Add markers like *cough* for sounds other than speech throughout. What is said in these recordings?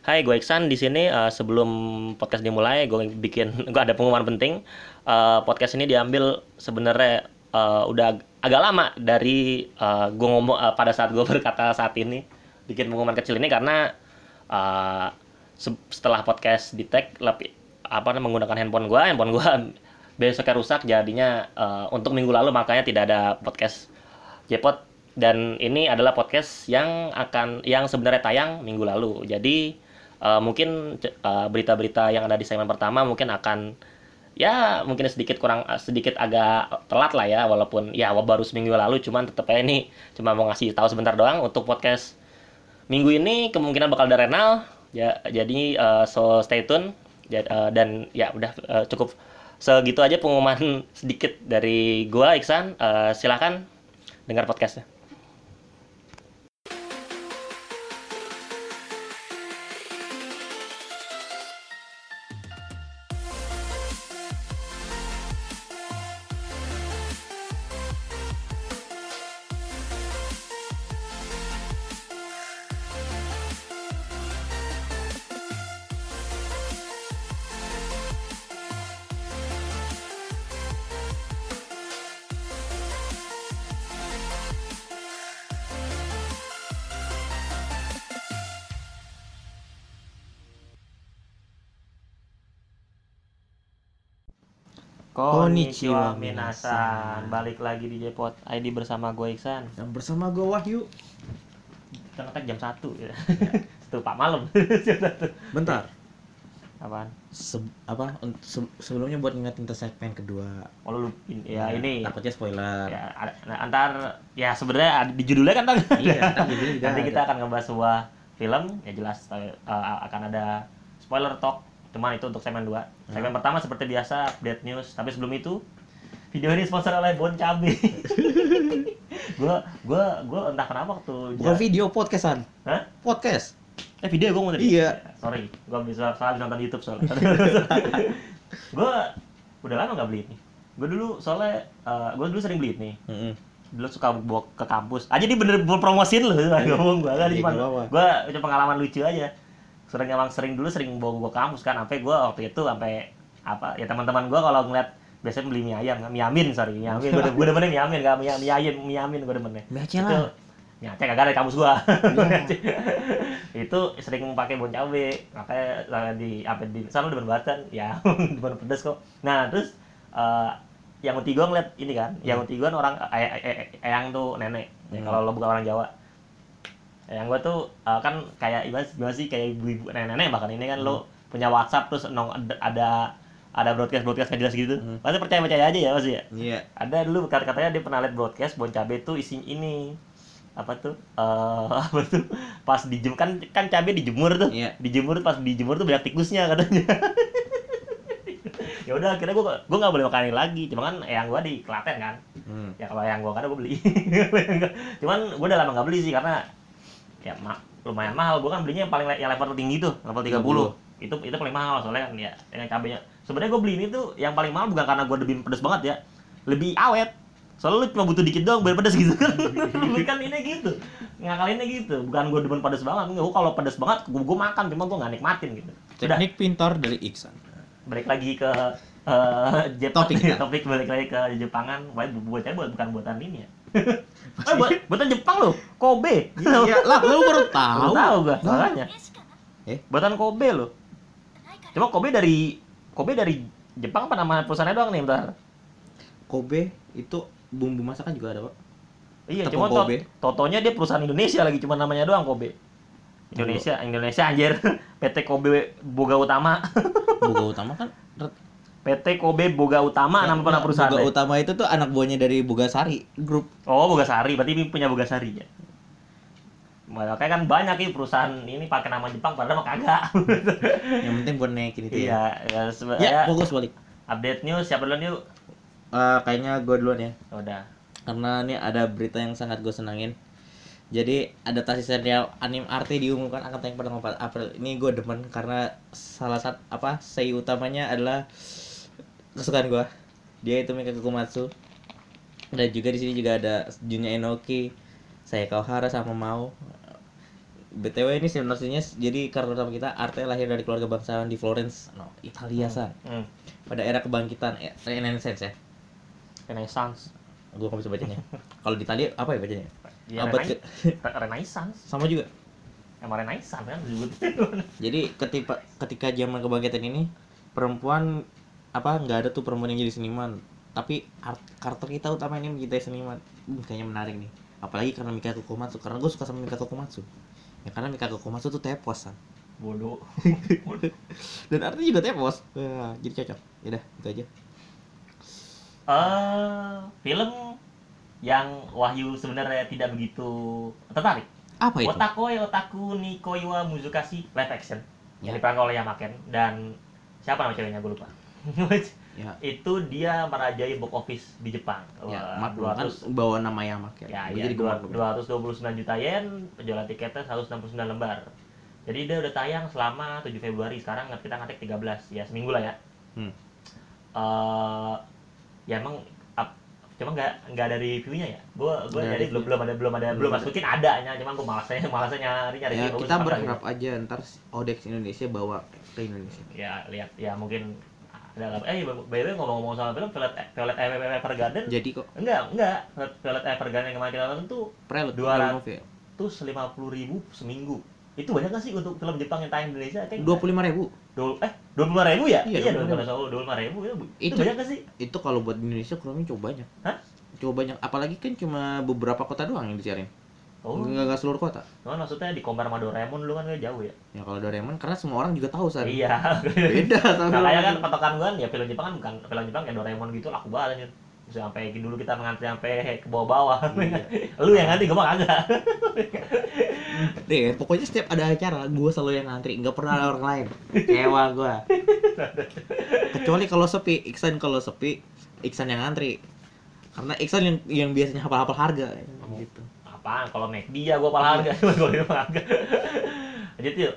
Hai, gue Iksan di sini eh, sebelum podcast dimulai gue bikin *laughs* gue ada pengumuman penting. Eh, podcast ini diambil sebenarnya eh, udah ag- agak lama dari eh, gue ngomong eh, pada saat gue *laughs* berkata saat ini bikin pengumuman kecil ini karena eh, se- setelah podcast di tag lebih apa menggunakan handphone gue, handphone gue *laughs* besoknya rusak jadinya eh, untuk minggu lalu makanya tidak ada podcast Jepot dan ini adalah podcast yang akan yang sebenarnya tayang minggu lalu. Jadi eh, mungkin eh, berita-berita yang ada di segmen pertama mungkin akan ya mungkin sedikit kurang eh, sedikit agak telat lah ya walaupun ya baru seminggu lalu cuman tetap aja ini cuma mau ngasih tahu sebentar doang untuk podcast minggu ini kemungkinan bakal ada renal ya jadi eh, so stay tune Ja- eh, dan ya udah eh, cukup segitu aja pengumuman *laughs* sedikit dari gua Iksan. Eh, silakan dengar podcastnya Konnichiwa, minasan. balik lagi di Jepot ID bersama gue Iksan. Dan bersama gue Wahyu. kita ngetek jam 1 ya. *laughs* Itu pak malam. *laughs* Bentar. apaan? Se- apa se- sebelumnya buat ngingetin ke segmen kedua. oh lu ya ini. Takutnya spoiler. ya nah, antar ya sebenarnya di judulnya kan tadi Iya, *laughs* nanti kita akan ngebahas sebuah film. Ya jelas eh, akan ada spoiler talk cuman itu untuk segmen 2 segmen pertama seperti biasa update news tapi sebelum itu video ini sponsor oleh Bon Cabe *laughs* gua gua gua entah kenapa waktu Bukan video podcastan. Hah? Podcast. Eh video gue mau tadi? Iya. Sorry, gue bisa salah nonton YouTube soalnya. *laughs* gue udah lama nggak beli ini. Gue dulu soalnya gue dulu sering beli ini. Heeh. Dulu suka bawa ke kampus. Aja dia bener bener promosiin loh, *laughs* ngomong gue. Gak Iya, cuma nggak apa-apa. gue pengalaman lucu aja. Sering emang sering dulu sering bawa gue kampus kan. Sampai gue waktu itu sampai apa ya teman-teman gue kalau ngeliat biasanya beli mie ayam, mie amin sorry, mie amin. Gue *laughs* gue demennya mie amin, gak mie, mie ayam, mie amin gue demennya. Mie Aceh lah. nyate kagak ada kampus gua. Iya. *laughs* itu sering pakai bon cabe, makanya lah di apa di sana demen banget kan. Ya, *laughs* demen pedes kok. Nah, terus eh yang uti gua ngeliat ini kan, yang uti gua kan orang ay, ay, ay, eyang tuh nenek. Ya, Hmm. kalau lo bukan orang Jawa. Yang gua tuh eh, kan kayak gimana, sih kayak ibu-ibu nenek-nenek bahkan ini kan lo punya WhatsApp terus nong ada ada broadcast broadcast nggak jelas gitu. Hmm. Pasti percaya percaya aja ya pasti ya Iya. ada dulu kata katanya dia pernah lihat broadcast bon cabe tuh isi ini apa tuh eh *laughs* apa tuh pas dijem kan kan cabe dijemur tuh Iya. dijemur pas dijemur tuh banyak tikusnya katanya *laughs* ya udah akhirnya gua gua nggak boleh makan ini lagi cuma kan yang gua di Klaten kan Hmm. ya kalau yang gua nggak ada gua beli *laughs* cuman gua udah lama nggak beli sih karena ya ma lumayan mahal. Gua kan belinya yang paling yang level tinggi tuh level 30 itu itu paling mahal soalnya kan ya dengan cabenya. Sebenarnya gua beli ini tuh yang paling mahal bukan karena gua lebih pedes banget ya. Lebih awet. Soalnya lu cuma butuh dikit doang biar pedes gitu kan. *laughs* Bukan ini gitu. Ngakalinnya gitu. Bukan gua demen pedes banget gua kalau pedes banget gua, gua makan cuma gua nggak nikmatin gitu. Udah. Teknik pintar dari Iksan. balik lagi ke eh *laughs* Jepang Topik kita. *laughs* topik balik lagi ke Jepangan. Wah, bu- buatnya buat bukan buatan ini ya Eh, *laughs* buat, buatan Jepang loh Kobe Iya, lah lu baru tahu. tahu tahu gua Lah. makanya Eh? buatan Kobe loh cuma Kobe dari Kobe dari Jepang apa nama perusahaannya doang nih bentar Kobe itu bumbu masakan juga ada, Pak. iya Tepung cuma to Kobe. totonya dia perusahaan Indonesia lagi cuma namanya doang Kobe Indonesia Indonesia anjir *laughs* PT Kobe Boga Utama Boga utama kan PT Kobe Boga Utama nama nama perusahaan Boga utama itu tuh anak buahnya dari Bogasari Group. Oh, Bogasari, berarti ini punya Bogasari ya. Makanya kan banyak nih perusahaan ini pakai nama Jepang padahal mah kagak. *laughs* Yang penting buat naikin itu ya. Iya, ya, sebe- Ya, ya, fokus balik. update news siapa duluan yuk? Eh, kayaknya gue duluan ya. Udah. karena ini ada berita yang sangat gue senangin jadi adaptasi serial anime RT diumumkan akan tayang pada 4 April ini gue demen karena salah satu apa sei utamanya adalah kesukaan gue dia itu Mika Kumatsu dan juga di sini juga ada Junya Enoki saya Kawahara sama Mao BTW ini sinopsisnya jadi karakter utama kita Arte lahir dari keluarga bangsawan di Florence, no, Italia san. Hmm. Pada era kebangkitan eh, Renaissance ya. Renaissance. Gua nggak bisa bacanya. *laughs* Kalau di Italia apa ya bacanya? Ya, Abad Renai- ke- Re- Renaissance. sama juga. Emang Renaissance kan disebut. Jadi ketika ketika zaman kebangkitan ini perempuan apa nggak ada tuh perempuan yang jadi seniman. Tapi art, karakter kita utama ini mencintai seniman. Hmm, kayaknya menarik nih. Apalagi karena Mikako Komatsu. Karena gue suka sama Mikako Komatsu. Ya karena Mikako Komatsu tuh tepos kan. Bodoh. *laughs* Dan artinya juga tepos. Wah, jadi cocok. Yaudah, itu aja. Eh, film yang Wahyu sebenarnya tidak begitu tertarik. Apa itu? Otakoi Otaku ni Koiwa Muzukashi live action Ya. yang diperankan oleh Yamaken dan siapa nama ceweknya gue lupa. *laughs* Ya, itu dia merajai box office di Jepang. ya Wah, maklum kan 200 bawa nama Yamak ya. ya, Gua ya jadi maklum. 229 juta yen, penjualan tiketnya 169 lembar. Jadi dia udah tayang selama 7 Februari. Sekarang kita ngetik 13, ya seminggu lah ya. Hmm. eh ya emang cuma nggak nggak ada reviewnya ya gue gue Nggak ada jadi belum belum ada belum ada Belum belum ada. masukin adanya cuma gue malasnya *laughs* malasnya nyari nyari Ya, kita berharap aja ntar Odex Indonesia bawa ke Indonesia. gitu. ya lihat ya mungkin ada apa eh by the way ngomong-ngomong soal film Violet Violet Evergarden Jadi kok enggak enggak Violet Evergarden yang kemarin nonton tuh prelude Dua film rat- novel. tuh lima puluh ribu seminggu itu banyak gak sih untuk film Jepang yang tayang di Indonesia kayak Dua puluh lima ribu. Dua- eh dua puluh ribu ya Iya, iya 25.000. dua puluh lima ribu itu, itu banyak gak sih Itu kalau buat di Indonesia kurangnya coba banyak. Hah? Coba banyak. Apalagi kan cuma beberapa kota doang yang disiarin. Oh Nggak, nggak seluruh kota. Cuman maksudnya di compare sama Doraemon dulu kan gak jauh ya Ya kalau Doraemon karena semua orang juga tahu san. Iya. Beda *laughs* sama Nah, kayak kan patokan gue ya film Jepang kan bukan film Jepang kayak Doraemon gitu laku banget anjir. Bisa sampai dulu kita mengantri sampai ke bawah-bawah. Iya. *laughs* Lu yang ngantri gue mah kagak. *laughs* Deh, pokoknya setiap ada acara gue selalu yang ngantri, nggak pernah ada orang lain. Kecewa gue. Kecuali kalau sepi, Iksan kalau sepi, Iksan yang ngantri. Karena Iksan yang yang biasanya hafal-hafal harga gitu. Apaan kalau naik dia gue pala harga, gue dia mah kagak. Jadi tuh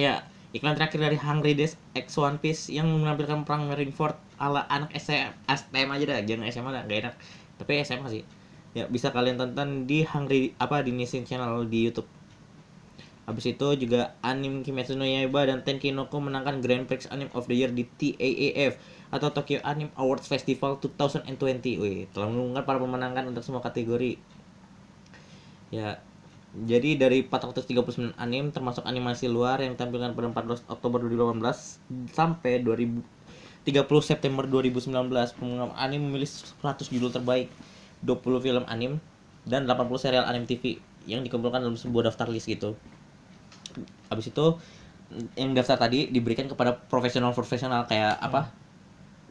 Ya, iklan terakhir dari Hungry Days X One Piece yang menampilkan perang Marineford ala anak SM, STM aja dah, jangan SMA dah, gak enak. Tapi SMA sih. Ya, bisa kalian tonton di Hungry apa di Nissin Channel di YouTube. Habis itu juga anime Kimetsu no Yaiba dan Tenkinoko menangkan Grand Prix Anime of the Year di TAAF atau Tokyo Anime Awards Festival 2020. Wih, telah mengumumkan para pemenangan untuk semua kategori. Ya, jadi dari 439 anime termasuk animasi luar yang ditampilkan pada 14 Oktober 2018 sampai 2000 30 September 2019 pengumuman anime memilih 100 judul terbaik, 20 film anime dan 80 serial anime TV yang dikumpulkan dalam sebuah daftar list gitu. Habis itu yang daftar tadi diberikan kepada profesional-profesional kayak apa?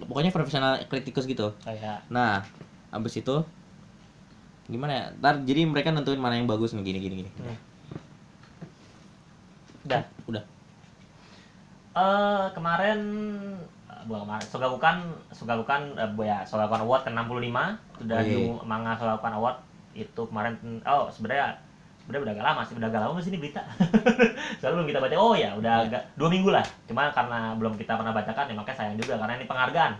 Pokoknya profesional kritikus gitu. kayak Nah, habis itu gimana ya? Ntar jadi mereka nentuin mana yang bagus nih gini gini gini. Hmm. udah Udah. eh kemarin eh, bukan kemarin Sogakukan Sogakukan bu- ya Sogakukan Award ke-65 sudah Wih. di manga Sogakukan Award itu kemarin oh sebenarnya sebenarnya udah agak lama sih udah agak lama sih ini berita *laughs* soalnya belum kita baca oh ya udah Iya. agak dua minggu lah cuma karena belum kita pernah bacakan ya makanya sayang juga karena ini penghargaan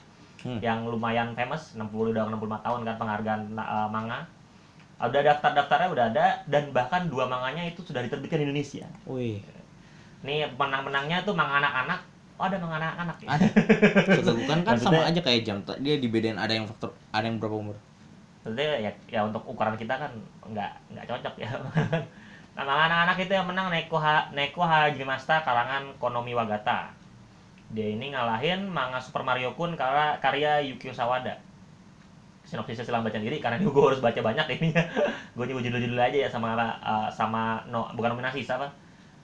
Hmm. yang lumayan famous 60 udah 65 tahun kan penghargaan eh, manga udah daftar-daftarnya udah ada dan bahkan dua manganya itu sudah diterbitkan di Indonesia Wih, nih menang-menangnya tuh manga anak-anak oh ada manga anak-anak ya ada. *laughs* Segagukan kan sama aja kayak jam. Dia dibedain ada yang faktor ada yang berapa umur. Maksudnya ya, ya untuk ukuran kita kan nggak nggak cocok ya. *laughs* nah, manga anak-anak itu yang menang Neko ha, Neko Hajimasta karangan Konomi Wagata. Dia ini ngalahin manga Super Mario Kun karya Yukio Sawada. Sinopsisnya silang baca sendiri karena gue harus baca banyak ininya. gue nyebut judul-judul aja ya sama uh, sama no bukan nominasi apa?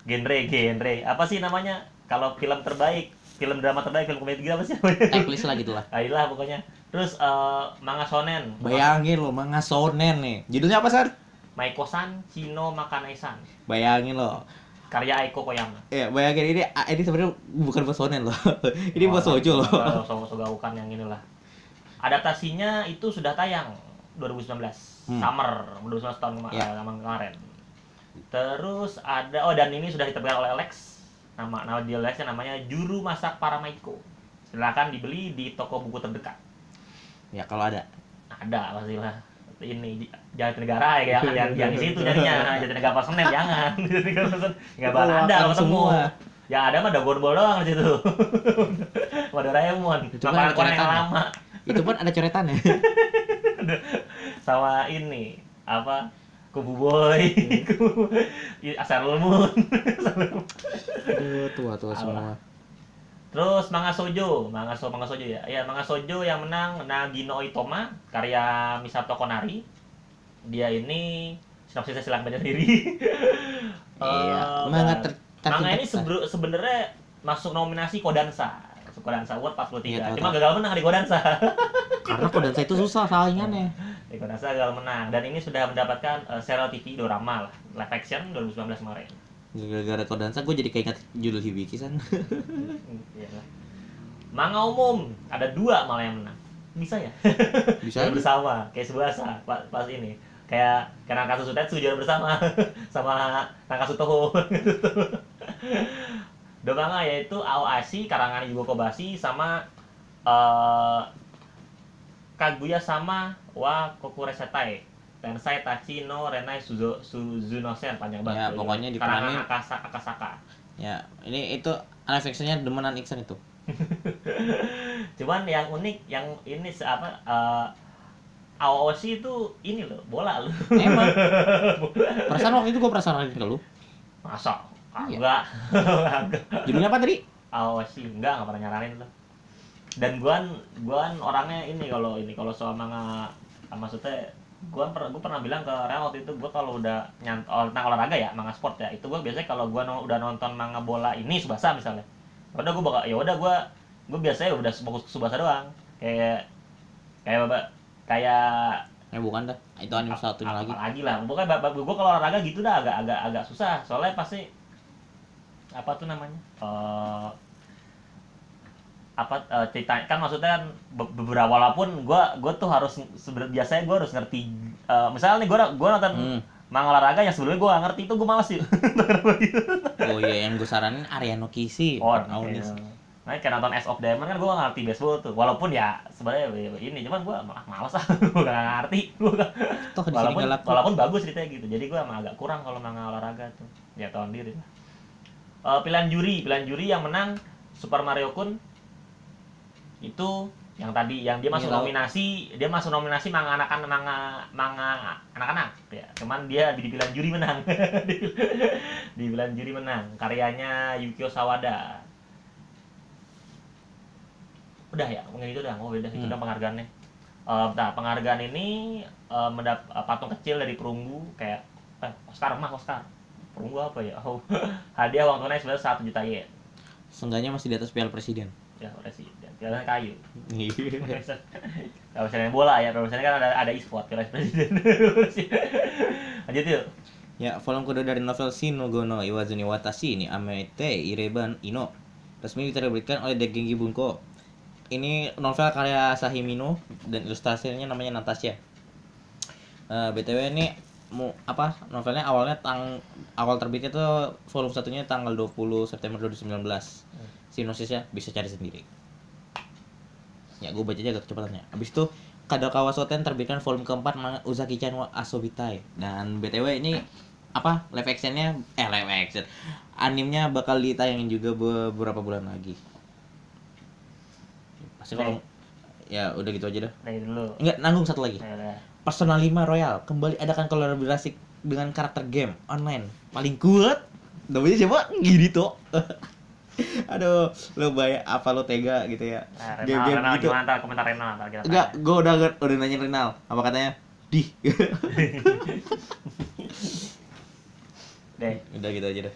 Genre genre. Apa sih namanya? Kalau film terbaik, film drama terbaik, film komedi apa sih namanya? Checklist lah gitu lah. Ah, pokoknya. Terus eh, manga shonen. Bayangin lo manga shonen nih. Judulnya apa, Sar? Maiko-san Chino Makanai-san. Bayangin lo. Karya Aiko Koyama. Ya, bayangin ini ah, ini sebenarnya bukan buat shonen loh. ini buat Oh, sojo loh. Sogaukan yang inilah. Adaptasinya itu sudah tayang 2019. Hmm. Summer 2019 tahun kema- Ya. eh, kemarin. Terus ada oh dan ini sudah diterbitkan oleh Alex. Nama nama dia Alexnya namanya Juru Masak Paramaiko. Silakan dibeli di toko buku terdekat. Ya kalau ada. Ada pastilah. ini Jatinegara ya jangan yang, yang di situ jadinya *laughs* Jatinegara pas Senen jangan *laughs* nggak bakal ada ketemu semua. yang ada mah Dragon Ball doang di situ sama Doraemon sama ada Korea yang lama Itu pun ada coretannya. sama ini apa Kubu Boy, *laughs* Kubu Sailor Moon. *laughs* Aduh, tua-tua semua. Terus Manga Sojo, Manga So Manga Sojo ya. Ya, Manga Sojo yang menang Nagino Oitoma karya Misato Konari. Dia ini sinopsisnya silahkan baca sendiri. Iya, *laughs* Eh, manga ter- manga ini sebenarnya masuk nominasi Kodansa. Kodansa Award 43. Iya, tahu, Cuma tahu. gagal menang di Kodansa. *laughs* Karena Kodansa itu susah saingannya. di Kodansa gagal menang dan ini sudah mendapatkan eh, serial TV drama lah, live action 2019 kemarin. Gara-gara Kodansa gue jadi keinget judul Hibiki san. *laughs* Iya. Manga umum ada dua malah yang menang. Bisa ya? Bisa *laughs* aja. bersama kayak Subasa pas, pas ini. Kayak karena kasus Sutetsu juara bersama sama Nakasu Toho. Dua manga yaitu Aoashi karangan Yugo Kobashi sama eh Kaguya sama wa Kokure Setai. Tensai Tachi no Renai Suzo, Suzunosen panjang banget. Ya, pokoknya karangan dipahami. Akasa, Akasaka. Ya, ini itu anak fictionnya demenan Iksan itu. *laughs* Cuman yang unik yang ini apa eh Aoshi itu ini loh, bola loh. Emang. *laughs* Perasaan waktu itu gue perasaan ke lu. Masa? Iya. Enggak. Enggak. *laughs* Judulnya apa tadi? Aoshi enggak, enggak pernah nyaranin loh. Dan gua gua orangnya ini kalau ini kalau soal manga maksudnya gua pernah gua pernah bilang ke Rel waktu itu gua kalau udah nyant oh, tentang olahraga ya manga sport ya itu gua biasanya kalau gua no- udah nonton manga bola ini subasa misalnya ya udah gua bakal ya udah gua gua biasanya udah fokus ke subasa doang kayak kayak Bapak kayak Eh bukan dah. Itu anime satunya lagi. lagi lah bab gue kalau olahraga gitu dah agak agak agak susah soalnya pasti apa tuh namanya? Eh apa eh, cerita kan maksudnya kan be- beberapa walaupun gue gue tuh harus sebenarnya biasanya gue harus ngerti eh, misalnya nih gue gue nonton Hmm. manga olahraga yang sebelumnya gue gak ngerti itu gue males sih Oh iya, yang gue saranin Ariano Kisi. oh Aunis. Nah, kayak nonton S of Diamond kan gue gak ngerti baseball tuh. Walaupun ya sebenarnya ini Cuman gue malah males ah *laughs* Gue gak ngerti. Gak Toh sini walaupun walaupun bagus ceritanya gitu. Jadi gue emang agak kurang kalau manga olahraga tuh. Ya tahun diri lah Eh, pilihan juri. Pilihan juri yang menang Super Mario Kun itu yang tadi yang dia masuk tahu. nominasi dia masuk nominasi manga anak-anak manga manga anak-anak. Ya cuman dia di pilihan juri menang. *laughs* Di pilihan juri menang. Karyanya Yukio Sawada. Udah ya mungkin itu udah. Oh udah itu Hmm. udah penghargaannya. Eh, nah penghargaan ini eh, mendap eh, patung kecil dari perunggu kayak eh Oscar mah Oscar perunggu apa ya? Oh *laughs* hadiah uang tunai sebesar satu juta yen. Seenggaknya masih di atas Piala Presiden. ya presiden. Piala kayu. *laughs* Kalau misalnya bola ya. Kalau misalnya kan ada ada e-sport piala presiden. *laughs* Lanjut yuk. Ya, volume kedua dari novel Shin no Iwazuni Watashi ni Amete Ireban Ino resmi diterbitkan oleh Dengeki Bunko. Ini novel karya Sahimino dan ilustrasinya namanya Natasha. Eh, BTW ini mu apa novelnya awalnya tang awal terbitnya tuh volume satunya tanggal 20 September 2019. Sinopsisnya bisa cari sendiri. Ya, gue bacanya agak kecepatannya. Abis itu Kadokawa Soten terbitkan volume keempat manga Uzaki-chan wa Asobitai. Dan BTW ini apa live actionnya eh live action animenya bakal ditayangin juga beberapa bulan lagi pasti kalau ya udah gitu aja dah dari dulu enggak nanggung satu lagi Persona 5 Royal kembali adakan kolaborasi dengan karakter game online. Paling kuat. Namanya siapa? Gini tuh *laughs* aduh lo bayar apa lo tega gitu ya? Nah, Renal, Renal gitu. gimana ntar? Komentar Renal ntar kita enggak gue udah udah nanya Renal. Apa katanya? Di deh. *laughs* Udah gitu aja dah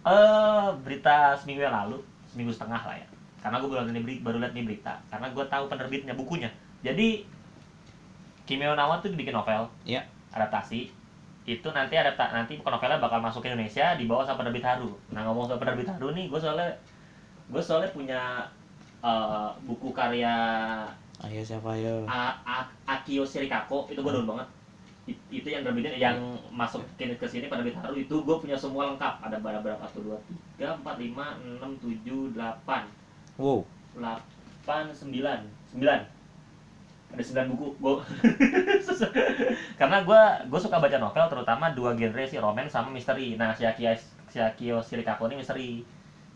eh berita seminggu yang lalu seminggu setengah lah ya. Karena gue baru lihat nih berita, baru lihat nih berita. Karena gue tahu penerbitnya bukunya. Jadi Kimi no Nawa tuh bikin novel. Ya adaptasi. Itu nanti adapta nanti novelnya bakal masuk ke Indonesia dibawa sama penerbit Haru. Nah ngomong soal penerbit Haru nih gue soalnya gue soalnya punya eh, buku karya ayo siapa ayo A, A, Akio Shirikako. Itu gue dulu banget. I- itu yang terbitin yang masuk ke, ke sini pada Haru. Itu gue punya semua lengkap. Ada berapa berapa satu dua tiga empat lima enam tujuh delapan. Wow. Delapan sembilan. Sembilan ada sembilan buku gue *laughs* karena gue gue suka baca novel terutama dua genre sih romance sama misteri nah si Akio si Akio Shirakawa ini misteri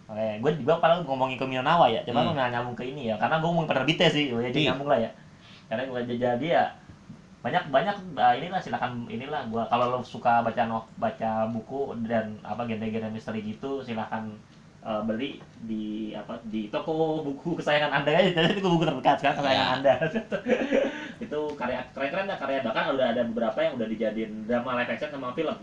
Oke, gue juga kalau ngomongin ke Minonawa ya, cuma Hmm. nggak nyambung ke ini ya, karena gue ngomongin penerbitnya sih, jadi Iya. nyambung lah ya. Karena gue jadi ya banyak banyak uh, inilah silakan inilah gua kalau lo suka baca no, baca buku dan apa genre-genre misteri gitu silakan uh, beli di apa di toko buku kesayangan anda ya jadi *laughs* itu buku terdekat kan kesayangan Ya. anda. *laughs* Itu karya keren-keren ya karya. Bahkan udah ada beberapa yang udah dijadiin drama live action sama film.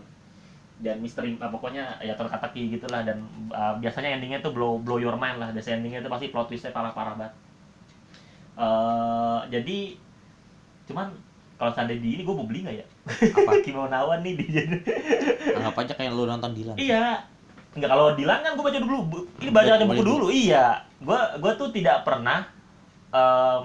Dan misteri uh, pokoknya ya terkata-kata gitulah. Dan uh, biasanya endingnya tuh blow blow your mind lah. Dan endingnya itu pasti plot twistnya parah-parah banget. Eh, jadi cuman kalau seandainya di ini gue mau beli nggak ya? *laughs* Apa? Kimonawan nih di Anggap aja kayak lu nonton Dilan. iya Enggak kalau Dilan kan gue baca dulu. Ini baca aja buku dulu. iya. Gue gue tuh tidak pernah em,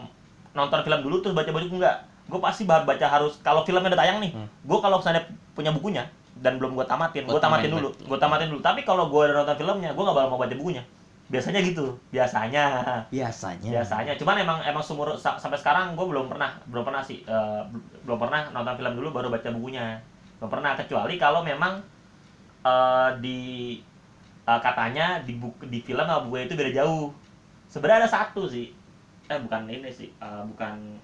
nonton film dulu terus baca buku enggak. Gue pasti ba- baca harus kalau filmnya udah tayang nih Hmm. gue kalau misalnya punya bukunya dan belum gue tamatin gue Gua tamatin dulu gue tamatin dulu. Tapi kalau gue udah nonton filmnya gue nggak bakal mau baca bukunya. Biasanya gitu biasanya. Biasanya. biasanya. Cuman emang emang sumur sa- sampai sekarang gue belum pernah belum pernah sih bel- belum pernah nonton film dulu baru baca bukunya. Belum pernah kecuali kalau memang eh, di eh, katanya di buku di film sama buku itu beda jauh. Sebenarnya ada satu sih. Eh bukan ini sih. Eh, bukan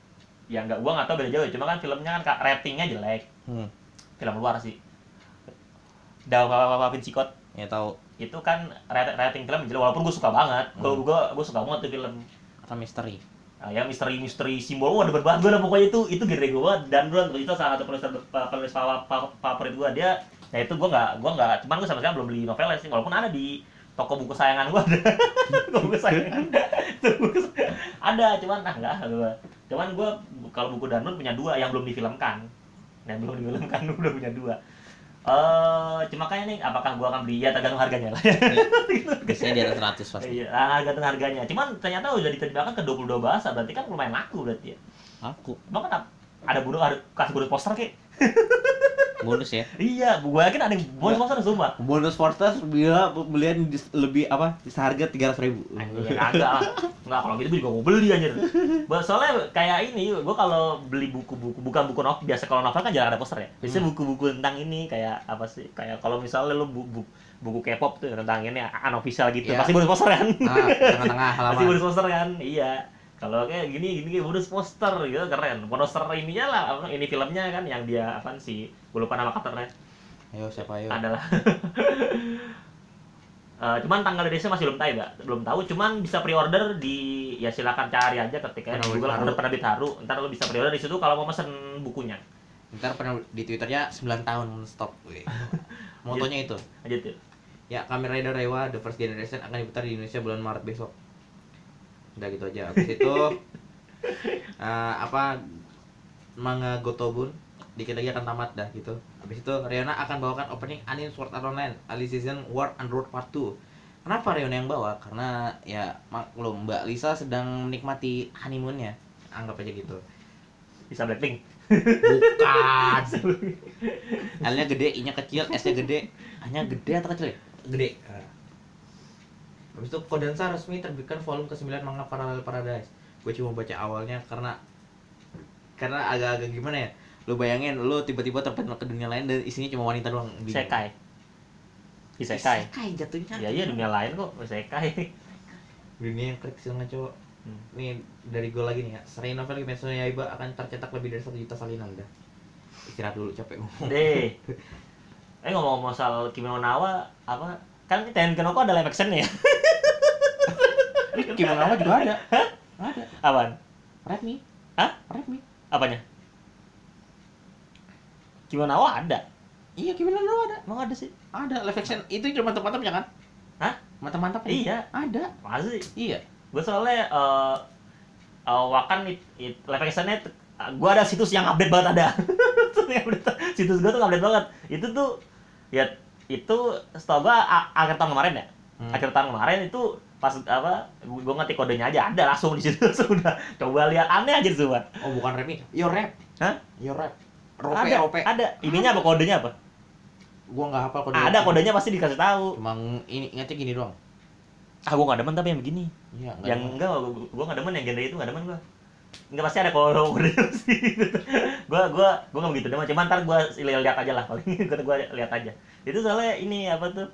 ya nggak gua nggak tahu beda jauh. Cuma kan filmnya kan ka- ratingnya jelek. Hmm. film luar sih. Dawa Vinci Code. Ya tahu. Itu kan rat- rating film jelek walaupun gue suka banget. Gue Hmm. gue gue suka banget tuh film. Atau misteri. Nah, ya misteri-misteri simbol wah demen banget gue lah. Pokoknya itu itu genre gue banget dan Ron itu salah satu penulis penulis fa- fa- favorit gue dia ya itu gue nggak gue nggak cuman gue sama sekali belum beli novelnya sih walaupun ada di toko buku sayangan gue ada *laughs* toko buku sayangan buku ada cuman nah nggak cuman gue kalau buku Danun punya dua yang belum difilmkan yang belum difilmkan *laughs* gue udah punya dua eh cuma kayak nih apakah gue akan beli ya tergantung harganya lah Biasanya di atas 100 pasti. Iya, ah, tergantung harganya. Cuman ternyata udah diterjemahkan ke 22 bahasa, berarti kan lumayan laku berarti ya. Aku Emang kenapa? Ada bonus, ada kasih bonus poster kek? *laughs* bonus ya. Iya, gua yakin ada yang bonus poster semua. Bonus Fortas bila pembelian lebih apa? Seharga 300 ribu. Anjir, kagak lah. Enggak, kalau gitu gua juga mau beli anjir. Ba- Soalnya kayak ini, gua kalau beli buku-buku bukan buku novel, biasa kalau novel kan jarang ada poster ya. Biasanya Hmm. buku-buku tentang ini kayak apa sih? Kayak kalau misalnya lu bu- bu- buku K-pop tuh tentang ini unofficial gitu, Iya. pasti bonus poster kan. Ah, tengah-tengah *laughs* Pasti bonus poster kan? Iya. Kalau kayak gini gini kayak bonus poster gitu keren. Poster ininya lah ini filmnya kan yang dia apa sih? Gue lupa nama karakternya. Ayo siapa ayo? Adalah *laughs* Eh, cuman tanggal rilisnya masih belum tahu ya, belum tahu. Cuman bisa pre-order di ya silakan cari aja ketika di Google Haru. ada penerbit haru. Ntar lo bisa pre-order di situ kalau mau pesen bukunya. Ntar pernah di Twitternya 9 tahun stop. *laughs* Motonya itu. Aja tuh. Ya, Kamen Rider Rewa The First Generation akan diputar di Indonesia bulan Maret besok. Udah gitu aja. Habis itu *laughs* eh, apa manga Gotobun dikit lagi akan tamat dah gitu. Habis itu Riona akan bawakan opening anime Sword Art Online Ali Season War and Road Part 2. Kenapa Riona yang bawa? Karena ya maklum Mbak Lisa sedang menikmati honeymoonnya. Anggap aja gitu. Bisa Blackpink. Bukan. *laughs* L-nya gede, I-nya kecil, S-nya gede. A-nya gede atau kecil ya? Gede. Habis itu Kodansha resmi terbitkan volume ke-9 manga Parallel Paradise. Gue cuma baca awalnya karena karena agak-agak gimana ya? Lu bayangin lu tiba-tiba terpental ke dunia lain dan isinya cuma wanita doang. Bingung. Sekai. Isekai. Isekai jatuhnya. Ya iya dunia lain kok, Isekai. Dunia yang kecil ngaco. Hmm. Nih dari gue lagi nih ya. Seri novel Kimetsu no Yaiba akan tercetak lebih dari 1 juta salinan dah. Istirahat dulu capek ngomong. Deh. *laughs* Eh ngomong-ngomong soal Kimi no Nawa, apa? Kan Tenkenoko ada live action ya? *laughs* Kimono juga ada. Ada. Apaan? Me. Hah? Me. Apanya? Kimi no Nawa ada. Iya, Kimono ada. Emang ada sih? Ada live action. Itu cuma mantap-mantapnya kan? Hah? Mantap-mantap Iya. Ada. Masih. Iya. Gue soalnya eh eh, Wakan it, it, live actionnya t- gue ada situs yang update banget ada. *laughs* Situs gue tuh update banget. Itu tuh ya itu setahu gue a- akhir tahun kemarin ya. Hmm. Akhir tahun kemarin itu pas apa gue ngetik kodenya aja ada langsung di situ *laughs* sudah coba lihat aneh aja semua Oh, bukan me. Your rap. Hah? Your rap. Rope, ada rope. ada ininya apa kodenya apa Gua nggak hafal kode. ada kodenya pasti dikasih tahu Cuma ini ingatnya gini doang. ah gue gak demen tapi yang begini Iya, nggak yang ada. enggak gue gak demen yang genre itu gak demen gue nggak pasti ada kalau udah *laughs* sih. Gua gua gua nggak begitu cuma cuman ntar gua lihat aja lah. Paling *laughs* gua gua lihat aja. Itu soalnya ini apa tuh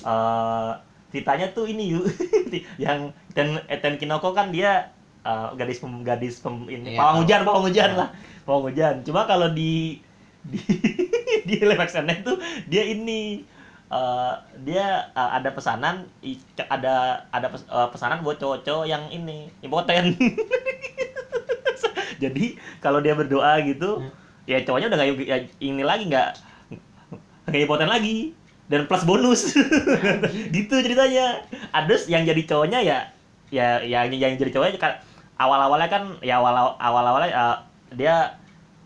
eh ceritanya tuh ini yuk *laughs* yang Ten Eten Kinoko kan dia eh, gadis pem, gadis pem, ini Iya, pawang hujan pawang hujan Iya. lah. Pawang hujan. Cuma kalau di di di live actionnya tuh dia ini eh, dia eh, ada pesanan ada ada pes- eh, pesanan buat cowok-cowok yang ini impoten. *laughs* Jadi kalau dia berdoa gitu Hmm. ya cowoknya udah nggak ya, ini lagi nggak nggak impoten lagi. Dan plus bonus. *laughs* Gitu ceritanya. Adus yang jadi cowoknya ya ya yang yang jadi cowoknya kan awal awalnya kan ya awal awal awalnya eh, dia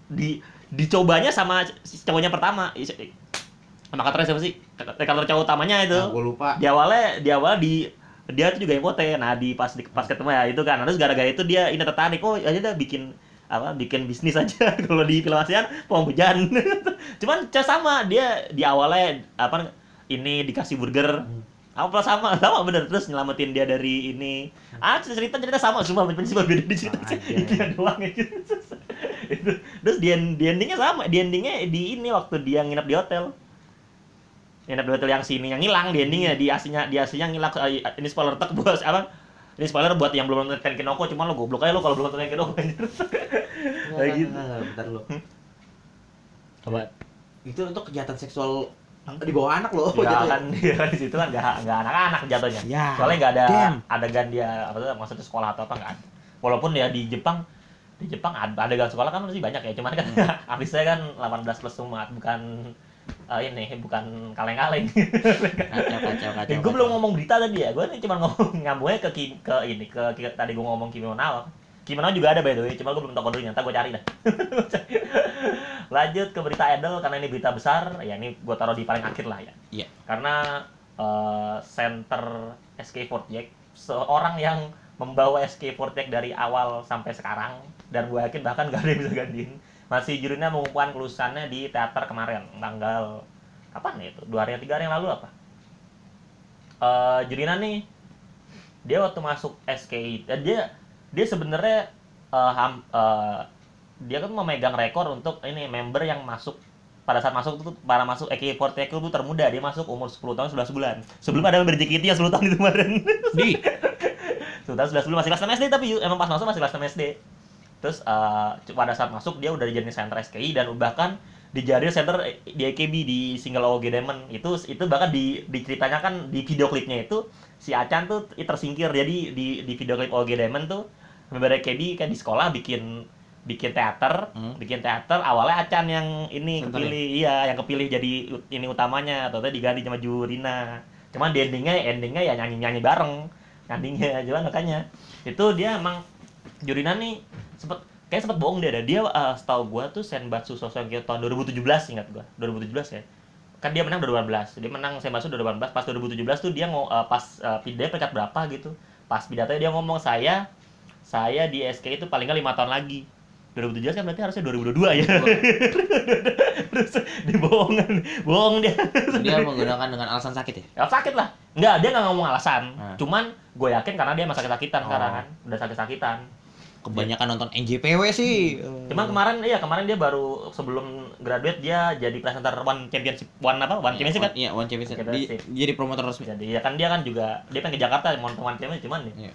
di dicobanya sama cowoknya pertama. Sama karakter siapa sih karakter cowok utamanya itu. Nah, gue lupa. di awalnya di awal di dia tuh juga impoten nah di pas di, pas ketemu ya itu kan. Terus gara-gara itu dia ini tertarik. Oh aja dah bikin apa bikin bisnis aja. *laughs* Kalau di film ASEAN pohon hujan. *laughs* Cuman sama. Dia di awalnya apa ini dikasih burger. Apa sama sama bener. Terus nyelamatin dia dari ini. Ah cerita cerita sama. Semua cuma beda di *laughs* cerita itu doang itu. Terus di, di endingnya sama. Di endingnya di ini waktu dia nginep di hotel nginep di hotel yang sini yang hilang di endingnya di aslinya di aslinya ngilang eh, ini spoiler tek buat apa ini spoiler buat yang belum nonton Ken Kinoko cuma lo goblok aja lo kalau belum nonton Ken Kinoko anjir. Kayak gitu. bentar lu. Coba. Itu untuk kejahatan seksual di bawah anak loh. Ya jatuhnya. kan, ya kan *laughs* di situ kan nggak nggak anak-anak jatuhnya. Ya, Soalnya nggak ada damn. adegan dia apa tuh maksudnya sekolah atau apa nggak ada. Walaupun ya di Jepang di Jepang ad- adegan sekolah kan masih banyak ya, cuman kan *laughs* artisnya kan 18 plus semua, bukan eh, ini bukan kaleng-kaleng. Kacau, kacau, kacau. gue belum ngomong berita tadi ya, gue cuma ngomong *laughs* ngambungnya ke Kim, ke ini ke, ke- tadi gue ngomong Kimi Nawa. Kimi Nawa juga ada by the way, cuma gue belum tahu kodenya, ntar gue cari dah. *laughs* Lanjut ke berita idol karena ini berita besar, ya ini gue taruh di paling akhir lah ya. Iya. Karena eh, center SK48 seorang yang membawa SK48 dari awal sampai sekarang dan gue yakin bahkan gak ada yang bisa gantiin masih jurinya mengumumkan kelulusannya di teater kemarin tanggal kapan ya itu? Dua hari tiga hari yang lalu apa? Eh Jurina nih dia waktu masuk SKI eh, dia dia sebenarnya eh, ham- eh, dia kan memegang rekor untuk ini member yang masuk pada saat masuk tuh para masuk AK48 itu termuda dia masuk umur 10 tahun 11 bulan. Sebelum ada member JKT yang 10 tahun itu kemarin. Di. *laughs* 10 tahun 11 bulan masih kelas 6 SD tapi emang pas masuk masih kelas 6 SD terus eh, pada saat masuk dia udah dijadiin center SKI dan bahkan dijadiin center di AKB di single OG Diamond. Itu itu bahkan di diceritanya kan di video klipnya itu si Acan tuh tersingkir. Jadi di di video klip OG Diamond tuh member AKB kan di sekolah bikin bikin teater Hmm. bikin teater. Awalnya Acan yang ini Center kepilih iya yang kepilih jadi ini utamanya. Atau diganti sama Jurina cuman di endingnya endingnya ya nyanyi nyanyi bareng. Endingnya cuman makanya. Itu dia emang Jurina nih sempet kayak sempet bohong dia ada dia eh, setahu gua tuh Senbatsu Sosokyo tahun 2017 ingat gua. 2017 ya. Kan dia menang 2018 dia menang Senbatsu 2018 pas 2017 tuh dia ngo, eh, pas dia peringkat berapa gitu. Pas pidatonya dia ngomong saya saya di SK itu paling nggak lima tahun lagi. 2017 kan berarti harusnya 2022 ya. *laughs* Terus dia bohongan bohong dia. Dia menggunakan dengan alasan sakit ya? ya sakit lah. Nggak dia nggak ngomong alasan. Nah. cuman gue yakin karena dia emang sakit-sakitan Oh. sekarang kan. Udah sakit-sakitan Kebanyakan nonton NJPW sih. Cuman kemarin iya kemarin dia baru sebelum graduate dia jadi presenter One Championship One apa One Championship kan? Iya, One Championship. Di, Championship. jadi promotor resmi. Jadi ya kan dia kan juga dia pengen ke Jakarta mau nonton One Championship cuman nih. Iya.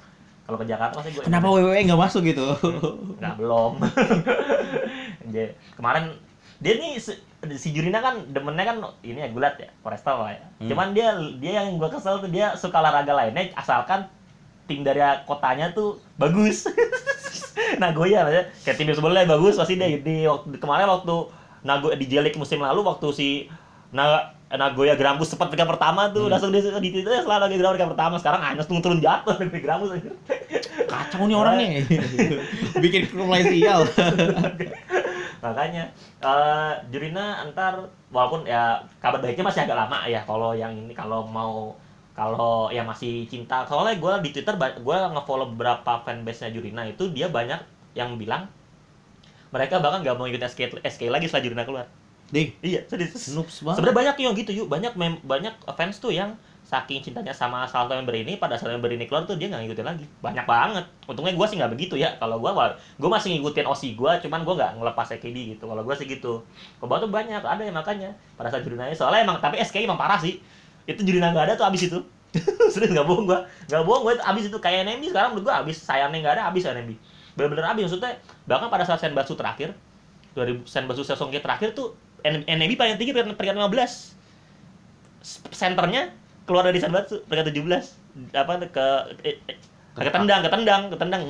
Kalau ke Jakarta pasti gue Kenapa WWE nggak masuk gitu? *laughs* Nggak belum. *laughs* Jadi, kemarin dia nih si, Jurina kan demennya kan ini ya gulat ya, Forestal lah ya. Hmm. Cuman dia dia yang gua kesel tuh dia suka olahraga lainnya asalkan tim dari kotanya tuh bagus. *laughs* Nagoya ya. Kayak tim sebelumnya bagus pasti dia di waktu kemarin waktu Nago di Jelik musim lalu waktu si Na, Nagoya Grampus sempat pegang pertama tuh Hmm. langsung di di itu ya selalu lagi Grampus pegang pertama sekarang hanya turun turun jatuh *laughs* dari Grampus. Kacau nih orangnya. *laughs* Bikin klub lain sial. makanya eh Jurina antar walaupun ya kabar baiknya masih agak lama ya kalau yang ini kalau mau kalau yang masih cinta soalnya gue di Twitter gue ngefollow beberapa fanbase nya Jurina itu dia banyak yang bilang mereka bahkan gak mau ikut SK, SK lagi setelah Jurina keluar. Ding, iya serius. Noobs banget. sebenarnya banyak yang gitu yuk banyak mem banyak fans tuh yang saking cintanya sama salah satu member ini pada saat member ini keluar tuh dia nggak ngikutin lagi. Banyak banget. Untungnya gue sih nggak begitu ya. Kalau gue gue masih ngikutin osi gue cuman gue nggak ngelepas AKB gitu. Kalau gue sih gitu. Kalau tuh banyak ada yang makanya pada saat Jurina soalnya emang tapi SKI emang parah sih itu Jurina nggak ada tuh abis itu. *laughs* Serius nggak bohong gue nggak bohong gue abis itu kayak NMB sekarang menurut gue abis sayangnya nggak ada abis NMB bener-bener abis maksudnya bahkan pada saat Senbatsu terakhir 2000 Senbatsu Sesongke terakhir tuh NMB paling tinggi peringkat 15 senternya keluar dari Sanbatsu peringkat 17 apa ke eh, eh, ketendang ketendang ketendang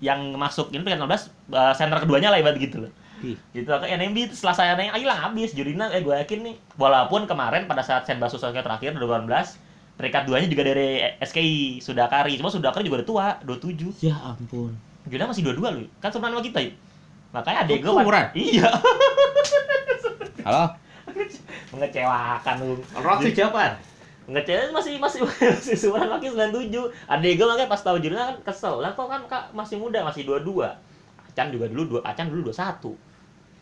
yang masuk ini peringkat 16 uh, center keduanya lah ibarat gitu loh. Gitu ke NMB setelah saya nanya hilang habis. Jurina eh gue yakin nih walaupun kemarin pada saat Senbatsu Sasuke terakhir 2018 peringkat duanya juga dari SKI Sudakari cuma Sudakari juga udah tua 27 ya ampun. Jurina masih 22 loh. Kan sebenarnya sama kita yuk makanya adek gue Umuran? iya. Halo? *laughs* Mengecewakan lu Rocky Japan ngecek masih masih masih seumuran laki 97 adik gue makanya pas tahu jurnal kan kesel. Lah kok kan kak masih muda masih 22 Acan juga dulu dua Acan dulu 21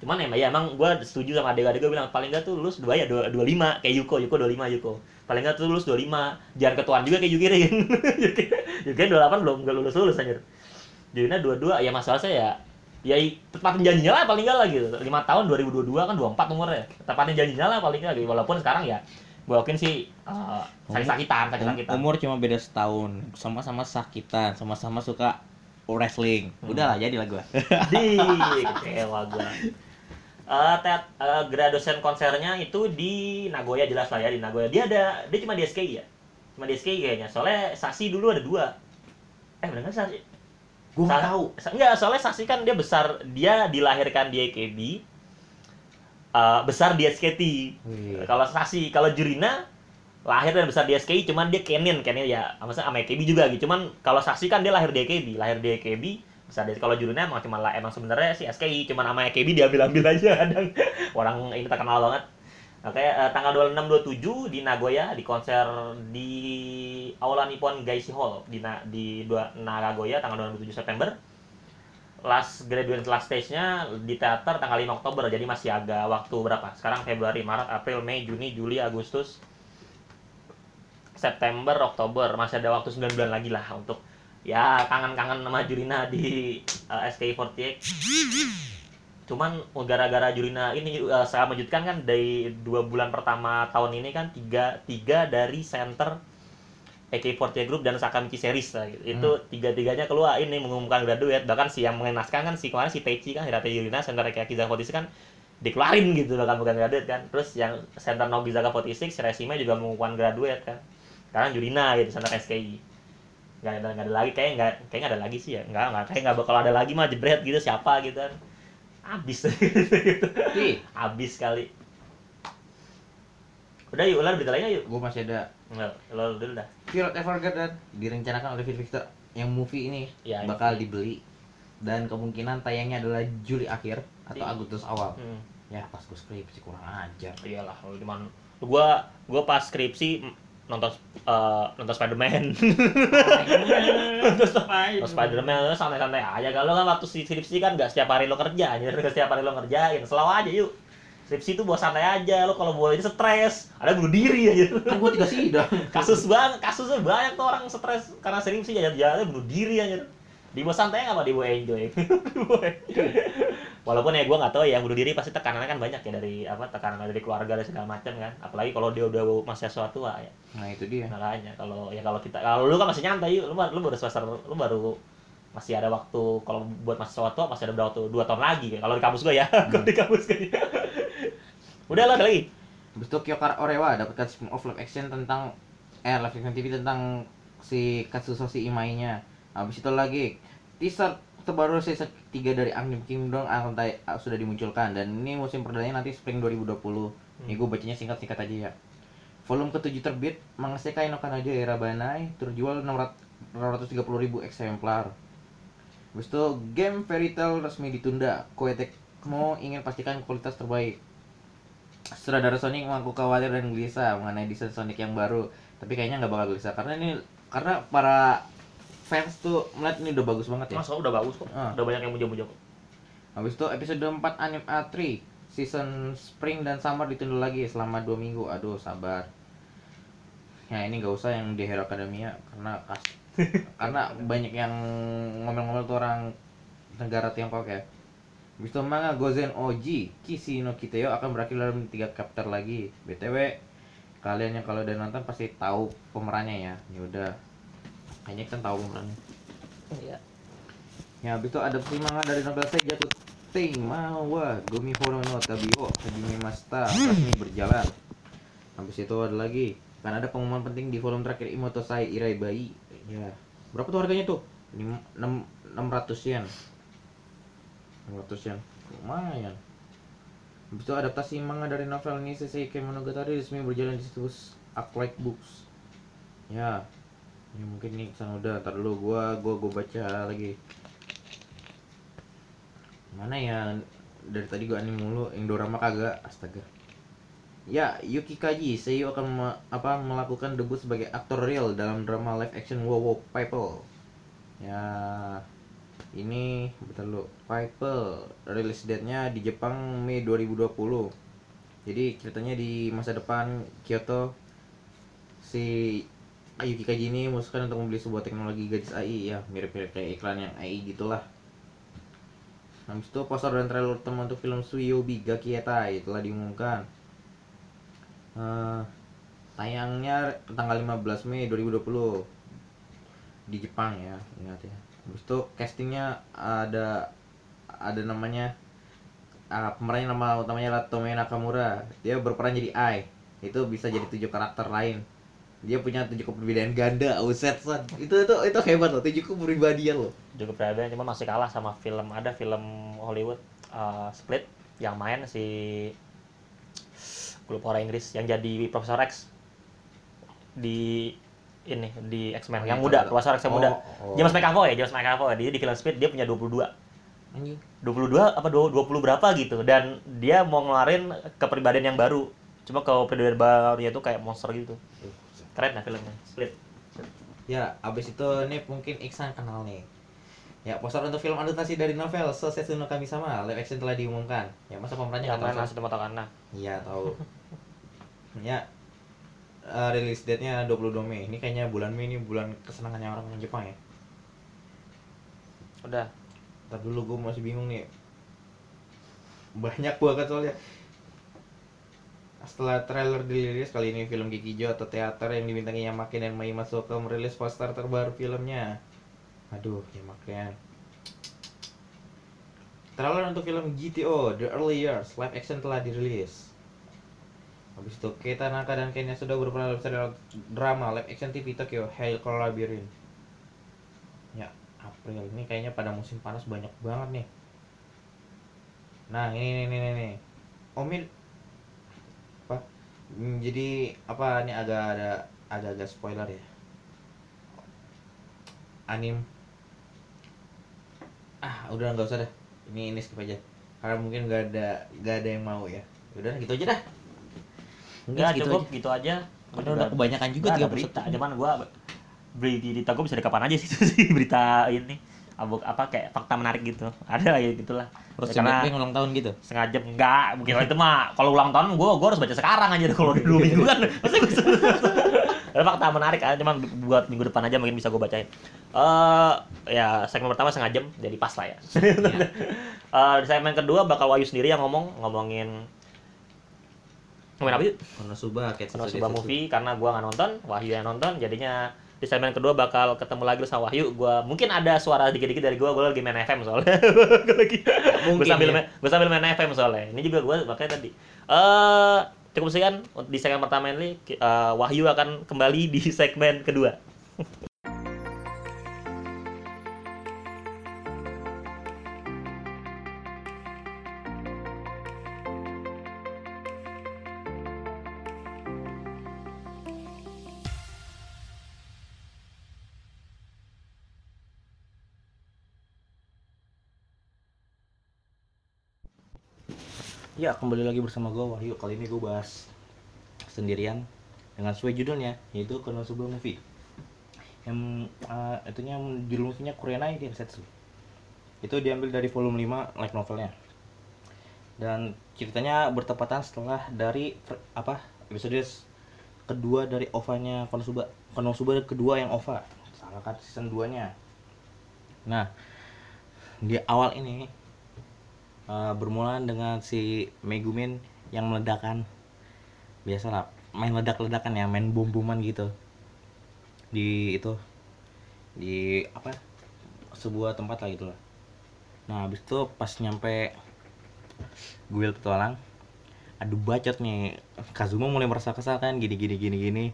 cuman emang ya emang gue setuju sama adik-adik gue bilang paling gak tuh lulus dua ya dua dua lima kayak Yuko Yuko dua lima Yuko. Paling gak tuh lulus dua lima jangan ketuaan juga kayak Yuki Rin. *laughs* Yuki Yuki dua delapan belum nggak lulus lulus anjir. Jurina dua dua ya masalah saya ya ya tepatin janjinya lah paling gak lah gitu. Lima tahun 2022 kan 24 umurnya. Tepatin janjinya lah paling gak gitu. Walaupun sekarang ya gue yakin sih uh, sakit-sakitan sakit-sakitan. umur cuma beda setahun. Sama-sama sakitan sama-sama suka wrestling. Hmm. udah lah jadi lah gua. Di *laughs* kecewa gue uh, tet, uh, graduation konsernya itu di Nagoya jelas lah ya di Nagoya dia ada dia cuma di SKI ya cuma di SKI kayaknya soalnya Sasi dulu ada dua eh nggak Sasi gua nggak tahu Enggak, soalnya Sasi kan dia besar, dia dilahirkan di AKB, eh, besar di SKT. Wih. Kalau Sasi, kalau Jurina lahir dan besar di SKI, cuman dia Kenin, Kenin ya, maksudnya sama AKB juga gitu. Cuman kalau Sasi kan dia lahir di AKB, lahir di AKB, di kalau Jurina emang cuma emang sebenarnya sih SKI, cuman sama AKB diambil-ambil aja kadang. *laughs* Orang ini terkenal banget. Oke, eh, tanggal 26 27 di Nagoya di konser di Aula Nippon Gaisi Hall di Na- di dua Nagoya tanggal 27 September. Last graduation last stage-nya di teater tanggal 5 Oktober. Jadi masih agak waktu berapa? Sekarang Februari, Maret, April, Mei, Juni, Juli, Agustus, September, Oktober. Masih ada waktu 9 bulan lagi lah untuk ya kangen-kangen sama Jurina di eh, SKI48 cuman gara-gara Jurina ini uh, saya mengejutkan kan dari dua bulan pertama tahun ini kan tiga tiga dari center AK48 Group dan Sakamichi Series lah, gitu. itu tiga-tiganya keluar ini mengumumkan graduate. Bahkan si yang mengenaskan kan si kemarin si Teichi kan Hirate Yurina center AK Gizaga 46 kan dikeluarin gitu bahkan bukan graduate kan. Terus yang center Nogizaga 46 si Resime juga mengumumkan graduate kan. Sekarang Jurina gitu center SKI nggak ada nggak ada lagi. Kayak nggak kayak nggak ada lagi sih ya. Nggak nggak kayak nggak bakal ada lagi mah jebret gitu siapa gitu kan. Abis gitu *laughs* Ih, abis kali. Udah yuk ular berita lainnya yuk. Gua masih ada. Nggak lo dulu dah. Violet Evergarden direncanakan oleh Phil Victor. Yang movie ini Ya, bakal dibeli. Dan kemungkinan tayangnya adalah Juli akhir atau Iya. Agustus awal. hmm. Ya pas gue skripsi kurang ajar. iyalah lo di mana gua gua pas skripsi nonton eh, nonton Spiderman. *laughs* Nonton Spiderman. Lo santai-santai aja. Kalau kan waktu skripsi kan nggak setiap hari lo kerja aja nggak setiap hari lo ngerjain. Selalu aja yuk. Skripsi itu buat santai aja. Lo kalau buat ini stres ada bunuh diri aja Kan gue tiga sidang. *laughs* kasus banget kasusnya banyak tuh orang stres. Karena skripsi jalan jalannya bunuh diri aja dibawa santai apa dibawa enjoy. *laughs* Dibawa enjoy. Walaupun ya gue nggak tahu ya bunuh diri pasti tekanannya kan banyak ya dari apa tekanan dari keluarga dan segala macam kan. Apalagi kalau dia udah masih sesuatu ya. Nah itu dia. makanya kalau ya kalau kita kalau lu kan masih nyantai yuk lu, baru- lu baru semester lu baru masih ada waktu kalau buat mahasiswa masih ada berapa waktu dua tahun lagi kayak kalau di kampus gue ya. Kalau di kampus gue *laughs* udah lah lagi? Habis itu Kyokar Orewa dapatkan spin off live action tentang eh live action TV tentang si Katsusoshi Imainya. Habis itu lagi teaser terbaru season 3 dari anime Kingdom akan tay- ah, sudah dimunculkan dan ini musim perdananya nanti spring 2020. Ini gue bacanya singkat-singkat aja ya. Volume ke-7 terbit, Mangaseka no Kanojo Era Banai terjual 630 ribu eksemplar. Habis itu game Fairy Tail resmi ditunda. Koei Tecmo ingin pastikan kualitas terbaik. Sutradara Sonic mengaku khawatir dan gelisah mengenai desain Sonic yang baru. Tapi kayaknya nggak bakal gelisah karena ini karena para fans tuh melihat ini udah bagus banget ya. Mas udah bagus kok Ah. udah banyak yang muja-muja kok Habis itu episode 4 anime A3 season spring dan summer ditunda lagi selama 2 minggu. Aduh, sabar. ya ini nggak usah yang di Hero Academia karena kas *laughs* karena banyak yang ngomel-ngomel tuh orang negara Tiongkok ya Habis itu manga Gozen Oji Kishi no Kiteo akan berakhir dalam tiga chapter lagi BTW kalian yang kalau udah nonton pasti tahu pemerannya ya ya udah kayaknya kan tahu pemerannya Iya. ya habis itu ada manga dari novel saya jatuh tema wa Gumi Horo no Tabio Hajime Masta resmi berjalan. Habis itu ada lagi kan ada pengumuman penting di forum terakhir Imoto Sai Irai Bai. Ya berapa tuh harganya tuh? Lim- enam 600 yen. 600 yen. Lumayan. Habis itu adaptasi manga dari novel ini Seseike Monogatari resmi berjalan di situs Arclight Books. Ya ini mungkin nih ke sana udah ntar dulu gua gua gua baca lagi. Mana ya dari tadi gua anime mulu yang dorama kagak astaga. Ya Yuki Kaji Seiyu akan me- apa melakukan debut sebagai aktor real dalam drama live action Wow Wow People. Ya ini bentar lu People release date-nya di Jepang Mei 2020 jadi ceritanya di masa depan Kyoto si Yuki Kaji ini memutuskan untuk membeli sebuah teknologi gadis AI ya mirip-mirip kayak iklan yang AI gitulah. Habis itu poster dan trailer utama untuk film Suyobi Gakietai telah diumumkan. Eh, tayangnya tanggal 15 Mei 2020 di Jepang ya ingat ya. Habis itu castingnya ada ada namanya ah, pemerannya nama utamanya adalah Tomei Nakamura. Dia berperan jadi Ai itu bisa jadi tujuh karakter lain dia punya tujuh kepribadian ganda uset son itu itu itu hebat loh tujuh kepribadian loh. Juga peradaban cuma masih kalah sama film ada film Hollywood uh, Split yang main si gue lupa orang Inggris yang jadi Profesor X. Di ini di X-Men yang Oh, muda. Profesor X yang Oh, muda. Oh. James McAvoy James McAvoy. Dia di film Split dia punya 22 anjing. 22 apa 20 berapa gitu. Dan dia mau ngeluarin kepribadian yang baru. Cuma kepribadian barunya itu kayak monster gitu keren lah filmnya Split Ya, abis itu nih mungkin Iksan kenal nih. Ya, poster untuk film adaptasi dari novel Sosetsu no Kami-sama live action telah diumumkan. Ya, masa pemerannya nggak tahu? mana sudah mau karena Iya, tahu. ya, eh, release date-nya 22 Mei. Ini kayaknya bulan Mei ini bulan kesenangannya orang Jepang ya. udah Ntar dulu gue masih bingung nih. Banyak banget soalnya. Setelah trailer dirilis kali ini film Kikijo atau teater yang dibintangi Yamake dan Mai Masuoka merilis poster terbaru filmnya. Aduh, Yamake. Trailer untuk film GTO The Early Years live action telah dirilis. Habis itu Keita Naka dan Kenya sudah berperan dalam serial drama live action TV Tokyo Hell Labyrinth. Ya, April ini kayaknya pada musim panas banyak banget nih. Nah, ini nih nih nih. nih. Hmm, Jadi apa ini agak ada agak-agak spoiler ya. Anim ah udah nggak usah deh ini ini skip aja karena mungkin nggak ada nggak ada yang mau ya udah gitu aja dah Enggak segitu cukup aja. gitu aja. Udah, udah kebanyakan juga 31. berita. Cuman gua berita gua bisa dari kapan aja sih itu *laughs* sih berita ini. Abuk apa kayak fakta menarik gitu. Ada ya gitulah. Terus Ya, karena ulang tahun gitu? Sengaja enggak mungkin itu mah. Kalau ulang tahun gua gua harus baca sekarang aja kalau udah dua minggu kan. *laughs* Pasti gua *laughs* ada fakta menarik kan cuman buat minggu depan aja mungkin bisa gua bacain. Eh ya segmen pertama setengah jam jadi pas lah ya. *laughs* Eh, di segmen kedua bakal Wahyu sendiri yang ngomong ngomongin ngomongin apa yuk? Konosuba Konosuba movie karena gua nggak nonton, Wahyu yang nonton, jadinya di segmen kedua bakal ketemu lagi sama Wahyu. Gua mungkin ada suara dikit-dikit dari gua, gua lagi main FM soalnya. *laughs* gua lagi mungkin gua sambil ya. main, gua sambil main FM soalnya. Ini juga gua makanya tadi. Eh cukup sekian di segmen pertama ini eh, Wahyu akan kembali di segmen kedua. Ya, kembali lagi bersama gue Wahyu. Kali ini gue bahas sendirian dengan sesuai judulnya yaitu Konosuba Movie. Yang eh, itunya judul movie-nya Kurenai Densetsu. Itu diambil dari volume 5 light novelnya. Dan ceritanya bertepatan setelah dari apa episode kedua dari OVA-nya Konosuba Konosuba kedua yang OVA salah kan season 2 nya nah di awal ini eh, bermula dengan si Megumin yang meledakan biasalah main ledak-ledakan ya main bom-boman gitu di itu di apa sebuah tempat lah gitu lah nah habis itu pas nyampe guild petualang aduh bacot nih Kazuma mulai merasa kesal kan gini gini gini gini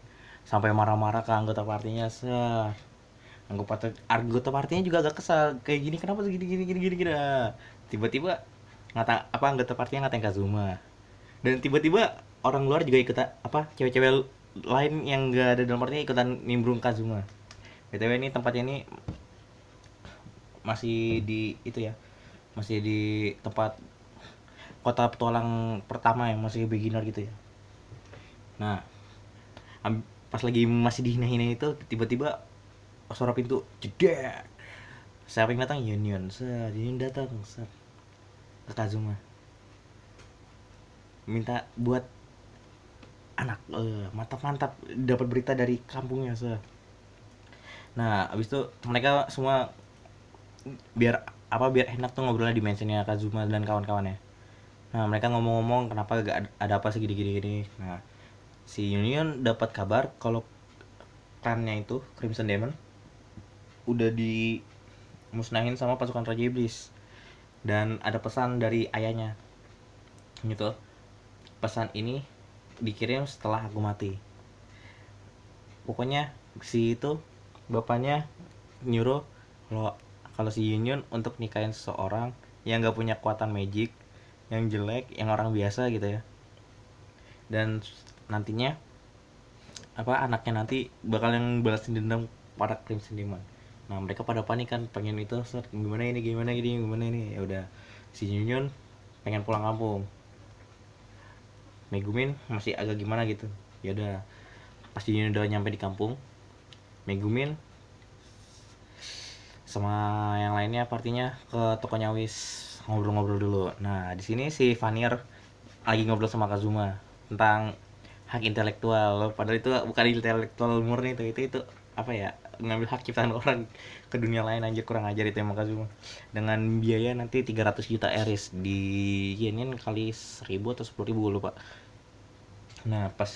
sampai marah-marah ke anggota partinya ser anggota anggota partinya juga agak kesal kayak gini kenapa gini gini gini gini gini Ah, tiba-tiba ngata apa anggota partinya ngatain Kazuma. Dan tiba-tiba orang luar juga ikut apa cewek-cewek lain yang gak ada dalam partinya ikutan nimbrung Kazuma. Btw ini tempatnya ini masih di itu ya masih di tempat kota petualang pertama yang masih beginner gitu ya. Nah pas lagi masih dihina-hina itu tiba-tiba suara pintu jedek siapa yang datang? Union set Union datang set ke Kazuma. Minta buat anak eh, mantap-mantap dapat berita dari kampungnya set nah abis itu mereka semua biar apa biar enak tuh ngobrolnya di mentionnya Kazuma dan kawan-kawannya. Nah mereka ngomong-ngomong kenapa gak ada, ada apa segini gini gini. Nah si Union dapat kabar kalau klannya itu Crimson Demon udah dimusnahin sama pasukan Raja Iblis dan ada pesan dari ayahnya. Gitu. Pesan ini dikirim setelah aku mati. Pokoknya si itu bapaknya nyuruh kalau kalau si Union untuk nikahin seseorang yang gak punya kekuatan magic yang jelek yang orang biasa gitu ya. Dan nantinya apa anaknya nanti bakal yang balasin dendam pada Crimson Demon nah mereka pada panik kan pengen itu gimana ini gimana ini gimana ini ya udah si Union pengen pulang kampung Megumin masih agak gimana gitu ya udah pas Union udah nyampe di kampung Megumin sama yang lainnya partinya ke tokonya Wis ngobrol-ngobrol dulu. Nah, di sini si Vanir lagi ngobrol sama Kazuma tentang hak intelektual. Padahal itu bukan intelektual murni itu, itu itu apa ya? Ngambil hak ciptaan orang ke dunia lain anjir kurang ajar itu emang Kazuma. Dengan biaya nanti 300 juta eris di yenin kali 1000 atau 10.000 ribu lupa. Nah, pas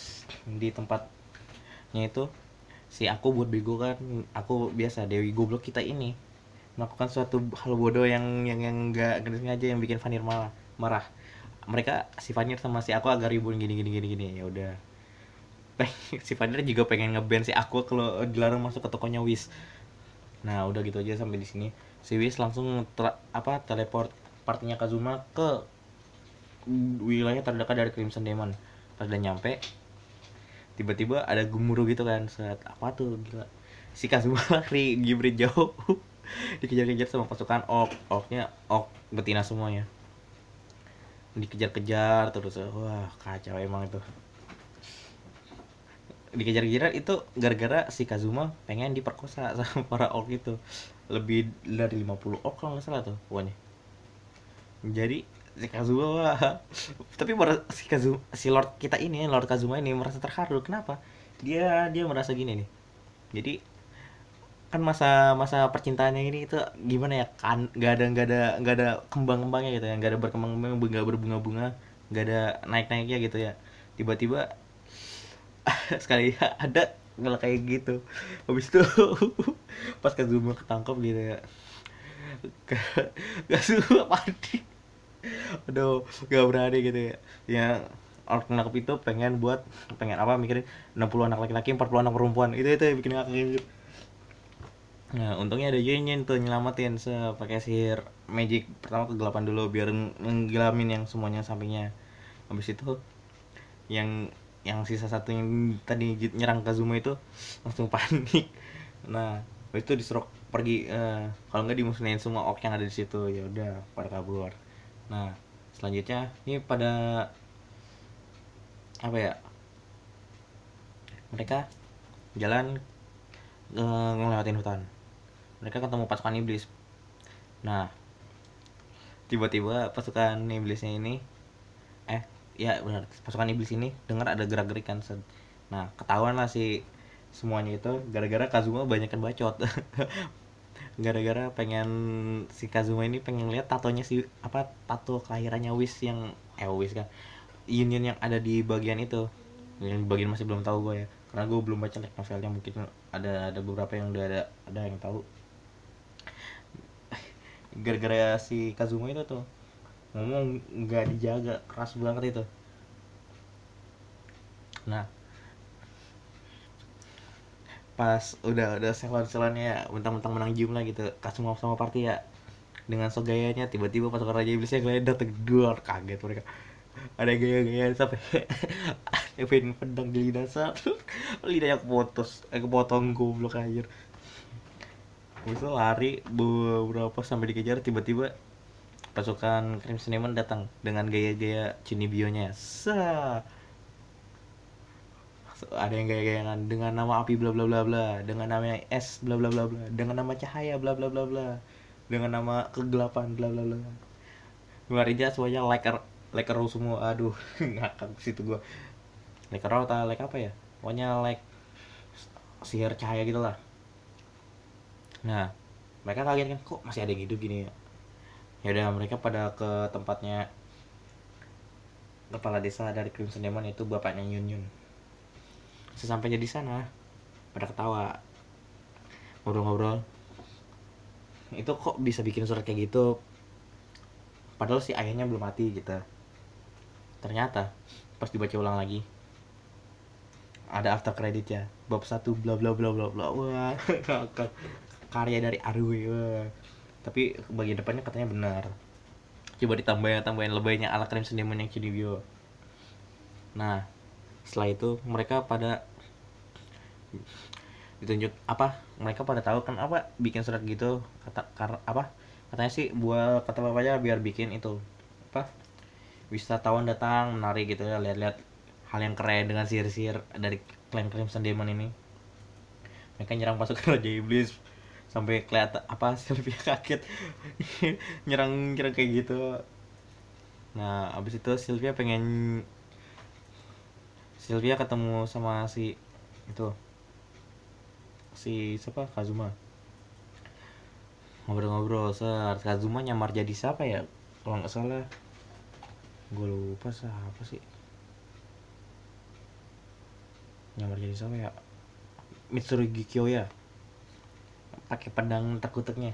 di tempatnya itu si aku buat bego kan aku biasa Dewi goblok kita ini melakukan suatu hal bodoh yang yang yang nggak nggak sengaja yang bikin Vanir malah marah mereka si Vanir sama si aku agak ribut gini gini gini gini ya udah si Vanir juga pengen ngeband si aku kalau dilarang masuk ke tokonya Wis nah udah gitu aja sampai di sini. Si Wis langsung apa teleport partinya Kazuma ke wilayah terdekat dari Crimson Demon. Pas udah nyampe tiba-tiba ada gemuruh gitu kan. Saat apa tuh gila. Si Kazuma *laughs* lari gibrit jauh. *laughs* Dikejar-kejar sama pasukan orc orcnya orc betina semuanya. Dikejar-kejar terus. Wah kacau emang itu dikejar-kejar itu gara-gara si Kazuma pengen diperkosa *laughs* sama para orc itu. Lebih dari 50 orc kalau nggak salah tuh pokoknya. Jadi si Kazuma *laughs* tapi si Kazuma si Lord kita ini Lord Kazuma ini merasa terharu. Kenapa? Dia dia merasa gini nih. Jadi kan masa masa percintaannya ini itu gimana ya? Kan nggak ada nggak ada nggak ada kembang kembangnya gitu ya. Nggak ada berkembang kembang nggak berbunga bunga nggak ada naik naiknya gitu ya. Tiba-tiba *laughs* sekali *laughs* ada malah kayak gitu. Habis itu *laughs* pas Kazuma ketangkep gitu ya Kazuma panik aduh gak berani gitu ya. Ya orang nangkep itu pengen buat pengen apa mikirin 60 anak laki-laki 40 anak perempuan. Itu itu yang bikin ngakak gitu. Nah untungnya ada Yin tuh nyelamatin se pakai sihir magic. Pertama kegelapan dulu biar ng- nggelamin yang semuanya sampingnya. Habis itu yang yang sisa satu yang tadi nyerang Kazuma itu langsung panik. Nah itu disuruh pergi eh, kalau nggak dimusnahin semua orc yang ada di situ ya udah pada kabur. Nah selanjutnya ini pada apa ya mereka jalan eh, ngelewatin hutan. Mereka ketemu pasukan iblis. Nah tiba-tiba pasukan iblisnya ini ya benar. Pasukan iblis ini dengar ada gerak gerikan set nah ketahuan lah si semuanya itu gara-gara Kazuma banyak bacot. *laughs* Gara-gara pengen si Kazuma ini pengen lihat tatonya si apa tato kelahirannya Wish yang eh Wish kan. Union yang ada di bagian itu. Yang bagian masih belum tahu gue ya. Karena gue belum baca light novelnya. Mungkin ada ada beberapa yang udah ada ada yang tahu. *sighs* Gara-gara si Kazuma itu tuh ngomong nggak dijaga keras banget itu. Nah pas udah udah selon selonnya ya mentang-mentang menang jumlah gitu Kazuma sama party ya. Dengan so gayanya tiba-tiba pasukan raja iblisnya geledah tegdor kaget mereka. Ada gaya-gaya sampai *laughs* Evin pedang di lidah satu. Lidahnya keputus eh kepotong goblok aja Habis itu lari beberapa sampai dikejar tiba-tiba pasukan Crimson Demon datang dengan gaya-gaya Chinibyo-nya. Sa. Ada yang gaya-gayaan dengan nama api bla bla bla bla, dengan nama es bla bla bla bla, dengan nama cahaya bla bla bla bla, dengan nama kegelapan bla bla bla. Luarinya semuanya like raw semua. Aduh, *laughs* ngakak situ gua. Like raw atau like apa ya? Pokoknya like sihir cahaya gitu lah. Nah, mereka kaget kan kok masih ada yang hidup gini ya ya udah mereka pada ke tempatnya kepala desa dari Crimson Demon itu bapaknya Yun Yun. Sesampainya di sana pada ketawa ngobrol-ngobrol. Itu kok bisa bikin surat kayak gitu? Padahal si ayahnya belum mati gitu. Ternyata pas dibaca ulang lagi ada after credit ya bab satu bla bla bla bla bla wah *laughs* karya dari Arwe tapi bagian depannya katanya benar. Coba ditambahin tambahin lebaynya ala krim seniman yang Chinibyo nah setelah itu mereka pada ditunjuk apa? Mereka pada tahu kan apa? Bikin surat gitu kata karena apa? Katanya sih buat kata bapaknya biar bikin itu apa? Wisatawan datang menari gitu ya lihat-lihat hal yang keren dengan sihir-sihir dari klan Crimson Demon ini. Mereka nyerang pasukan Raja Iblis sampai kelihatan apa *laughs* Sylvia kaget. Nyerang nyerang kayak gitu. Nah abis itu Sylvia pengen Sylvia ketemu sama si itu si siapa? Kazuma. Ngobrol-ngobrol saat Kazuma nyamar jadi siapa ya? Kalau nggak salah gue lupa siapa sih? Nyamar jadi siapa ya? Mitsurugi Kyoya pakai pedang terkutuknya.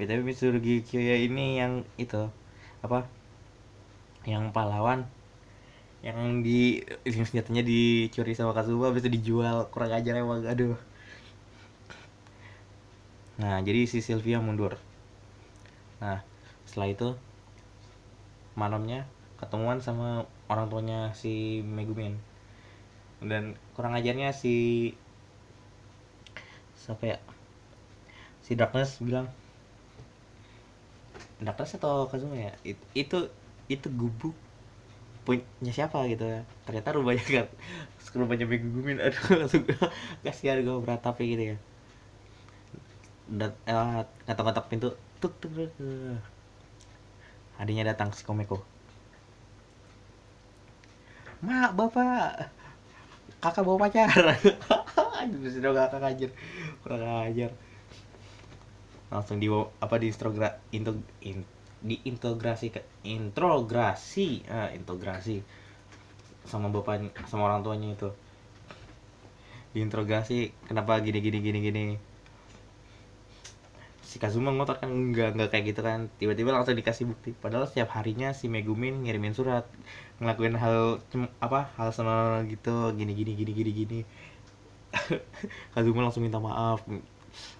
Btw Mitsurugi Kyoya ini yang itu apa yang pahlawan yang di yang senjatanya dicuri sama Kazuma habis itu dijual kurang ajar emang aduh. Nah jadi si Sylvia mundur. Nah setelah itu malamnya ketemuan sama orang tuanya si Megumin. Dan kurang ajarnya si siapa ya si Darkness bilang Darkness atau Kazuma ya? It, itu itu gubuk punya siapa gitu ya. Ternyata rupanya kan rupanya Megumin aduh *laughs* langsung kasihan gue beratapi gitu ya. Dan eh, ngetok-ngetok pintu tuk tuk tuk adiknya datang si Komeko. Mak bapak kakak bawa pacar. *laughs* Anjir sudah kakak anjir kurang ajar. Langsung di apa di introgra intro in, diintegrasi ke intrograsi. Ah integrasi sama bapak sama orang tuanya itu. Diinterogasi kenapa gini gini gini gini? Si Kazuma ngotot kan enggak enggak kayak gitu kan. Tiba-tiba langsung dikasih bukti. Padahal setiap harinya si Megumin ngirimin surat ngelakuin hal apa hal sama gitu. Gini gini gini gini gini *laughs* Kazuma langsung minta maaf.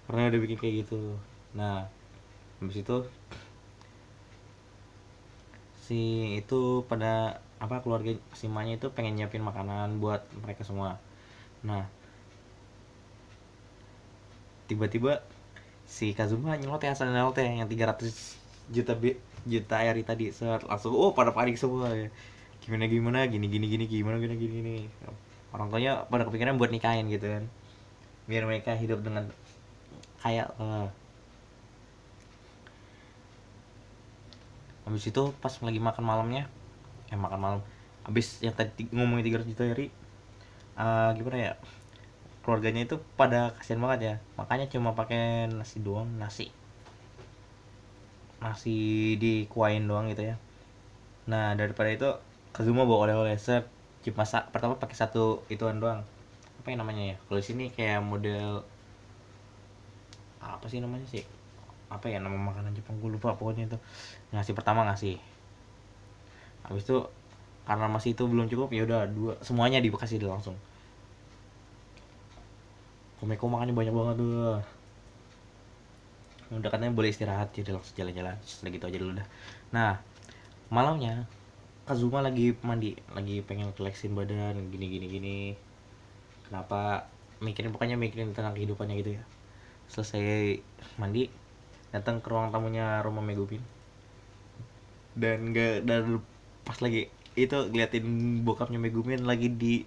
Karena udah bikin kayak gitu. Nah habis itu si itu pada apa keluarga si Manya itu pengen nyiapin makanan buat mereka semua. Nah tiba-tiba si Kazuma nyelot ya nyelot ya yang 300 juta bi juta eri tadi. Set langsung oh pada panik semua ya. Gimana gimana? Gini gini gini gimana gini gini gini orang tuanya pada kepikiran buat nikahin gitu kan. Biar mereka hidup dengan kaya lah habis itu pas lagi makan malamnya eh makan malam. Habis yang tadi ngomongin 300 juta eri eh, gimana ya keluarganya itu pada kasihan banget ya. Makanya cuma pakai nasi doang nasi. Nasi dikuain doang gitu ya. Nah daripada itu Kazuma bawa oleh-oleh set cuma pertama pakai satu ituan doang. Apa yang namanya ya? Kalau sini kayak model apa sih namanya sih? Apa ya nama makanan Jepang? Gue lupa pokoknya itu. Ngasih pertama ngasih habis itu karena masih itu belum cukup ya udah dua semuanya dikasih dulu langsung. Komeko makannya banyak banget tuh udah katanya boleh istirahat jadi langsung jalan-jalan. Udah gitu aja dulu dah. Nah malamnya Kazuma lagi mandi lagi pengen flexin badan gini gini gini. Kenapa? Mikirin pokoknya mikirin tentang kehidupannya gitu ya. Selesai mandi datang ke ruang tamunya rumah Megubin dan gak dan pas lagi itu ngeliatin bokapnya Megumin lagi di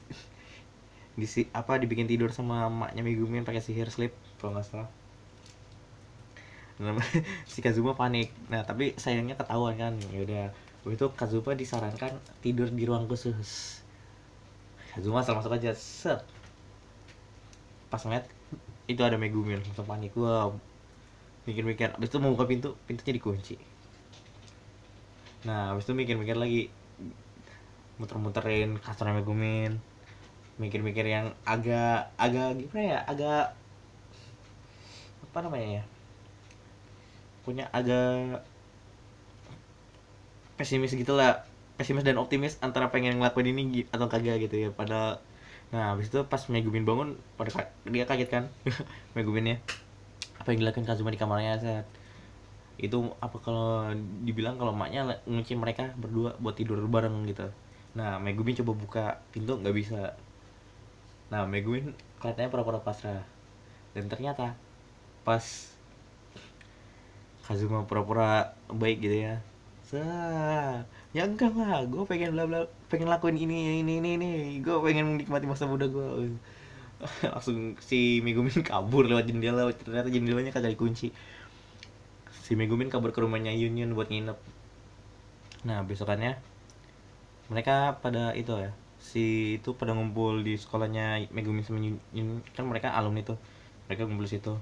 di si, apa dibikin tidur sama emaknya Megumin pakai sihir sleep kalau nggak salah. *laughs* Si Kazuma panik. Nah tapi sayangnya ketahuan kan ya udah itu Kazuma disarankan tidur di ruang khusus. Kazuma asal masuk aja set. Pas ngeliat itu ada Megumin langsung panik. Gua mikir-mikir abis itu mau buka pintu pintunya dikunci. Nah abis itu mikir-mikir lagi. Muter-muterin kasurnya Megumin mikir-mikir yang agak agak gimana ya agak apa namanya ya? Punya agak pesimis gitu lah pesimis dan optimis antara pengen ngelakuin ini atau kagak gitu ya. Pada nah habis itu pas Megumin bangun pada dia kaget kan. *laughs* Meguminnya apa yang dilakukan Kazuma di kamarnya? Saat itu apa kalau dibilang kalau maknya ngunci mereka berdua buat tidur bareng gitu. Nah Megumin coba buka pintu nggak bisa. Nah Megumin kelihatannya pura-pura pasrah. Dan ternyata pas Kazuma pura-pura baik gitu ya Sah, ya enggak lah, gue pengen bla bla, pengen lakuin ini ini ini ini, gue pengen menikmati masa muda gue. *laughs* Langsung si Megumin kabur lewat jendela, ternyata jendelanya kagak dikunci. Si Megumin kabur ke rumahnya Union buat nginep. Nah besokannya mereka pada itu ya, si itu pada ngumpul di sekolahnya Megumin sama Union, kan mereka alumni tuh, mereka ngumpul situ.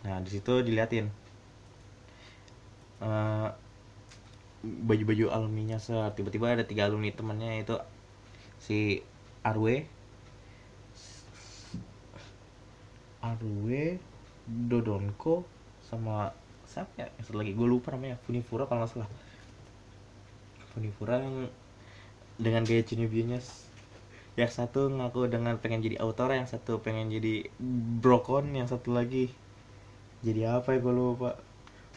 Nah di situ diliatin eh, baju-baju alumninya set tiba-tiba ada tiga alumni temannya itu si Arwe. Arwe Dodonko sama siapa ya? Satu lagi gue lupa namanya. Funifura kalau nggak salah. Funifura yang dengan gaya Chunibyo-nya s- yang satu ngaku dengan pengen jadi autor yang satu pengen jadi brokon yang satu lagi. Jadi apa ya gue lupa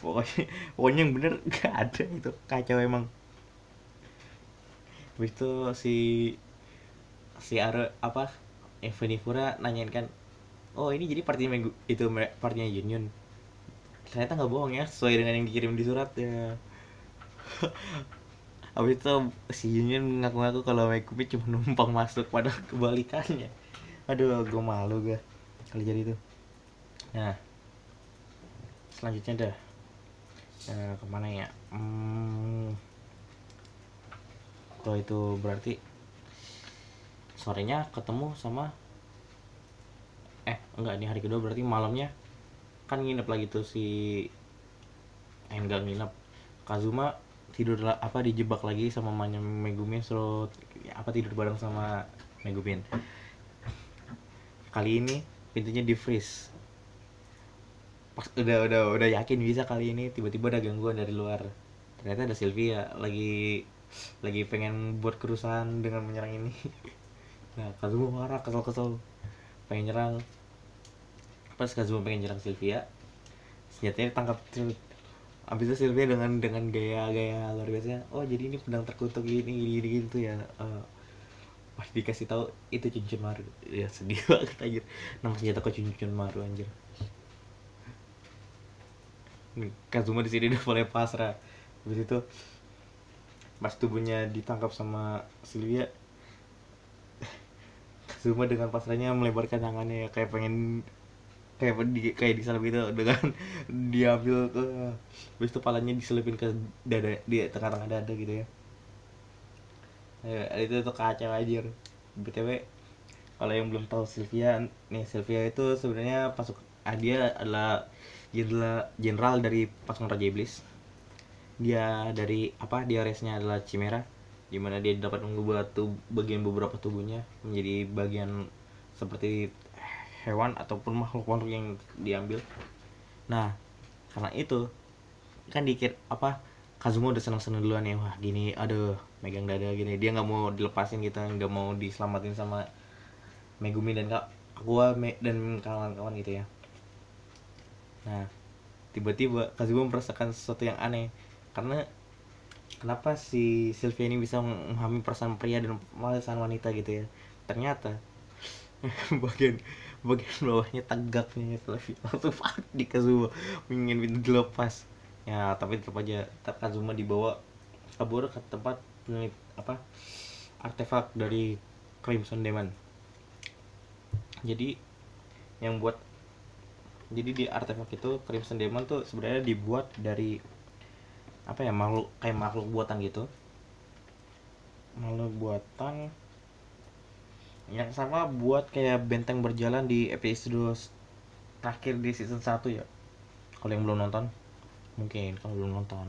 pokoknya *laughs* pokoknya yang bener *laughs* gak ada itu. Kacau emang. Habis itu si si Aro apa Evanifura nanyain kan oh ini jadi partinya minggu itu partinya Union. Ternyata nggak bohong ya sesuai dengan yang dikirim di surat ya. *laughs* Habis itu si Union ngaku-ngaku kalau Megumi cuma numpang masuk pada kebalikannya. Aduh gue malu gue kalau jadi itu. Nah selanjutnya dah Eh, ke mana ya? Hmm, kalau itu berarti sorenya ketemu sama eh enggak ini hari kedua berarti malamnya kan nginep lagi tuh si eh enggak nginep. Kazuma tidur apa dijebak lagi sama mamanya Megumin suruh ya, apa tidur bareng sama Megumin kali ini pintunya di freeze udah udah udah yakin bisa kali ini tiba-tiba ada gangguan dari luar. Ternyata ada Sylvia lagi lagi pengen buat kerusuhan dengan menyerang ini. *laughs* Nah Kazuma marah kesel-kesel. Pengen nyerang. Pas Kazuma pengen nyerang Sylvia senjatanya ditangkap terus abis itu Sylvia dengan dengan gaya-gaya luar biasa oh jadi ini pedang terkutuk gini gini, gini gitu ya Eh, pas dikasih tahu itu cincin maru. Ya sedih *laughs* banget anjir. Nama senjata kok cincin maru anjir Kazuma di sini *laughs* udah mulai pasrah. Habis itu pas tubuhnya ditangkap sama Sylvia *laughs* Kazuma dengan pasrahnya melebarkan tangannya kayak pengen kayak di kayak disalip gitu dengan *laughs* diambil ke habis itu palanya diselipin ke dada di tengah-tengah dada gitu ya. Eh, itu tuh kacau anjir btw kalau yang belum tahu Sylvia nih Sylvia itu sebenarnya pasuk ah, dia adalah jenderal jenderal dari pasukan Raja Iblis. Dia dari apa dia resnya adalah Chimera di mana dia dapat mengubah tub, bagian beberapa tubuhnya menjadi bagian seperti hewan ataupun makhluk-makhluk yang diambil. Nah karena itu kan dikit apa Kazuma udah seneng-seneng duluan ya wah gini aduh megang dada gini. Dia nggak mau dilepasin gitu nggak mau diselamatin sama Megumi dan kak Me- dan kawan-kawan gitu ya nah tiba-tiba Kazuma merasakan sesuatu yang aneh. Karena kenapa si Sylvia ini bisa memahami perasaan pria dan perasaan wanita gitu ya? Ternyata *laughs* bagian bagian bawahnya tegaknya Sylvia. *laughs* Langsung panik di Kazuma ingin dilepas. Ya tapi tetap aja Kazuma dibawa kabur ke tempat penelit apa artefak dari Crimson Demon. Jadi yang buat jadi di artefak itu Crimson Demon tuh sebenarnya dibuat dari apa ya makhluk kayak makhluk buatan gitu. Makhluk buatan yang sama buat kayak benteng berjalan di episode terakhir di season 1 ya. Kalau yang belum nonton mungkin kalau belum nonton.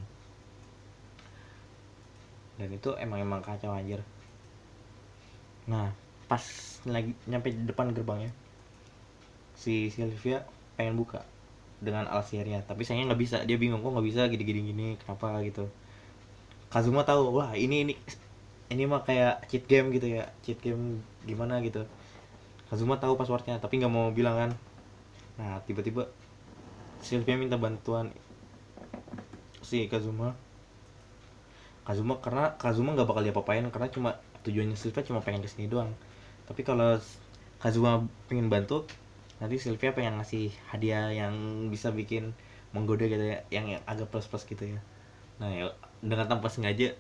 Dan itu emang emang kacau anjir. Nah pas lagi nyampe depan gerbangnya si Sylvia pengen buka dengan Alsiria tapi sayangnya nggak bisa. Dia bingung kok nggak bisa? Gini gini kenapa? Gitu. Kazuma tahu wah ini ini ini mah kayak cheat game gitu ya. Cheat game gimana gitu. Kazuma tahu passwordnya tapi nggak mau bilang kan. Nah tiba-tiba Sylvia minta bantuan si Kazuma. Kazuma karena Kazuma nggak bakal diapa-apain karena cuma tujuannya Sylvia cuma pengen ke sini doang. Tapi kalau Kazuma pengen bantu nanti Sylvia pengen ngasih hadiah yang bisa bikin menggoda gitu ya yang, agak plus plus gitu ya. Nah ya, dengan tanpa sengaja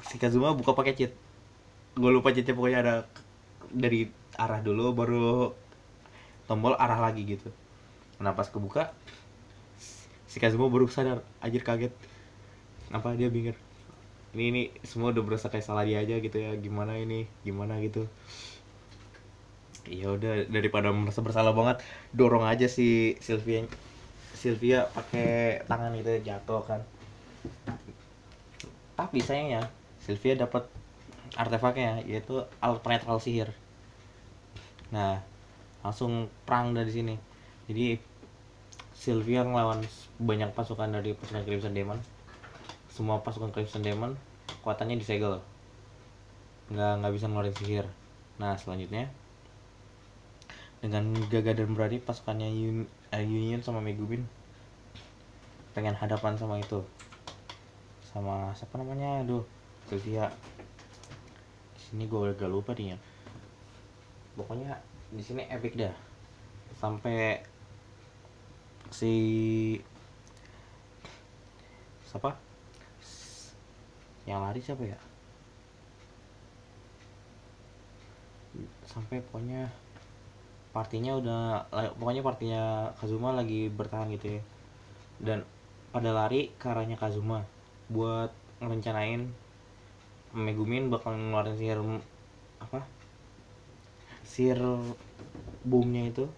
si Kazuma buka pakai cheat. Gue lupa cheatnya pokoknya ada dari arah dulu baru tombol arah lagi gitu. Nah pas kebuka si Kazuma baru sadar anjir kaget. Apa dia bingung ini ini semua udah berasa kayak salah dia aja gitu ya gimana ini gimana gitu ya udah daripada merasa bersalah banget dorong aja si Sylvia Sylvia pakai tangan gitu jatuh kan. Tapi sayangnya Sylvia dapat artefaknya yaitu alat penetral sihir nah langsung perang dari sini. Jadi Sylvia ngelawan banyak pasukan dari pasukan Crimson Demon. Semua pasukan Crimson Demon kekuatannya disegel. Nggak nggak bisa ngeluarin sihir. Nah selanjutnya dengan gagah dan berani pasukannya Yun, eh, Union sama Megumin pengen hadapan sama itu. Sama siapa namanya? Aduh Sylvia di sini gue agak lupa ya pokoknya di sini epic dah. Sampai si siapa? Yang lari siapa ya? Sampai pokoknya partinya udah pokoknya partinya Kazuma lagi bertahan gitu ya. Dan pada lari ke Kazuma buat ngerencanain Megumin bakal ngeluarin sihir apa? Sihir boomnya itu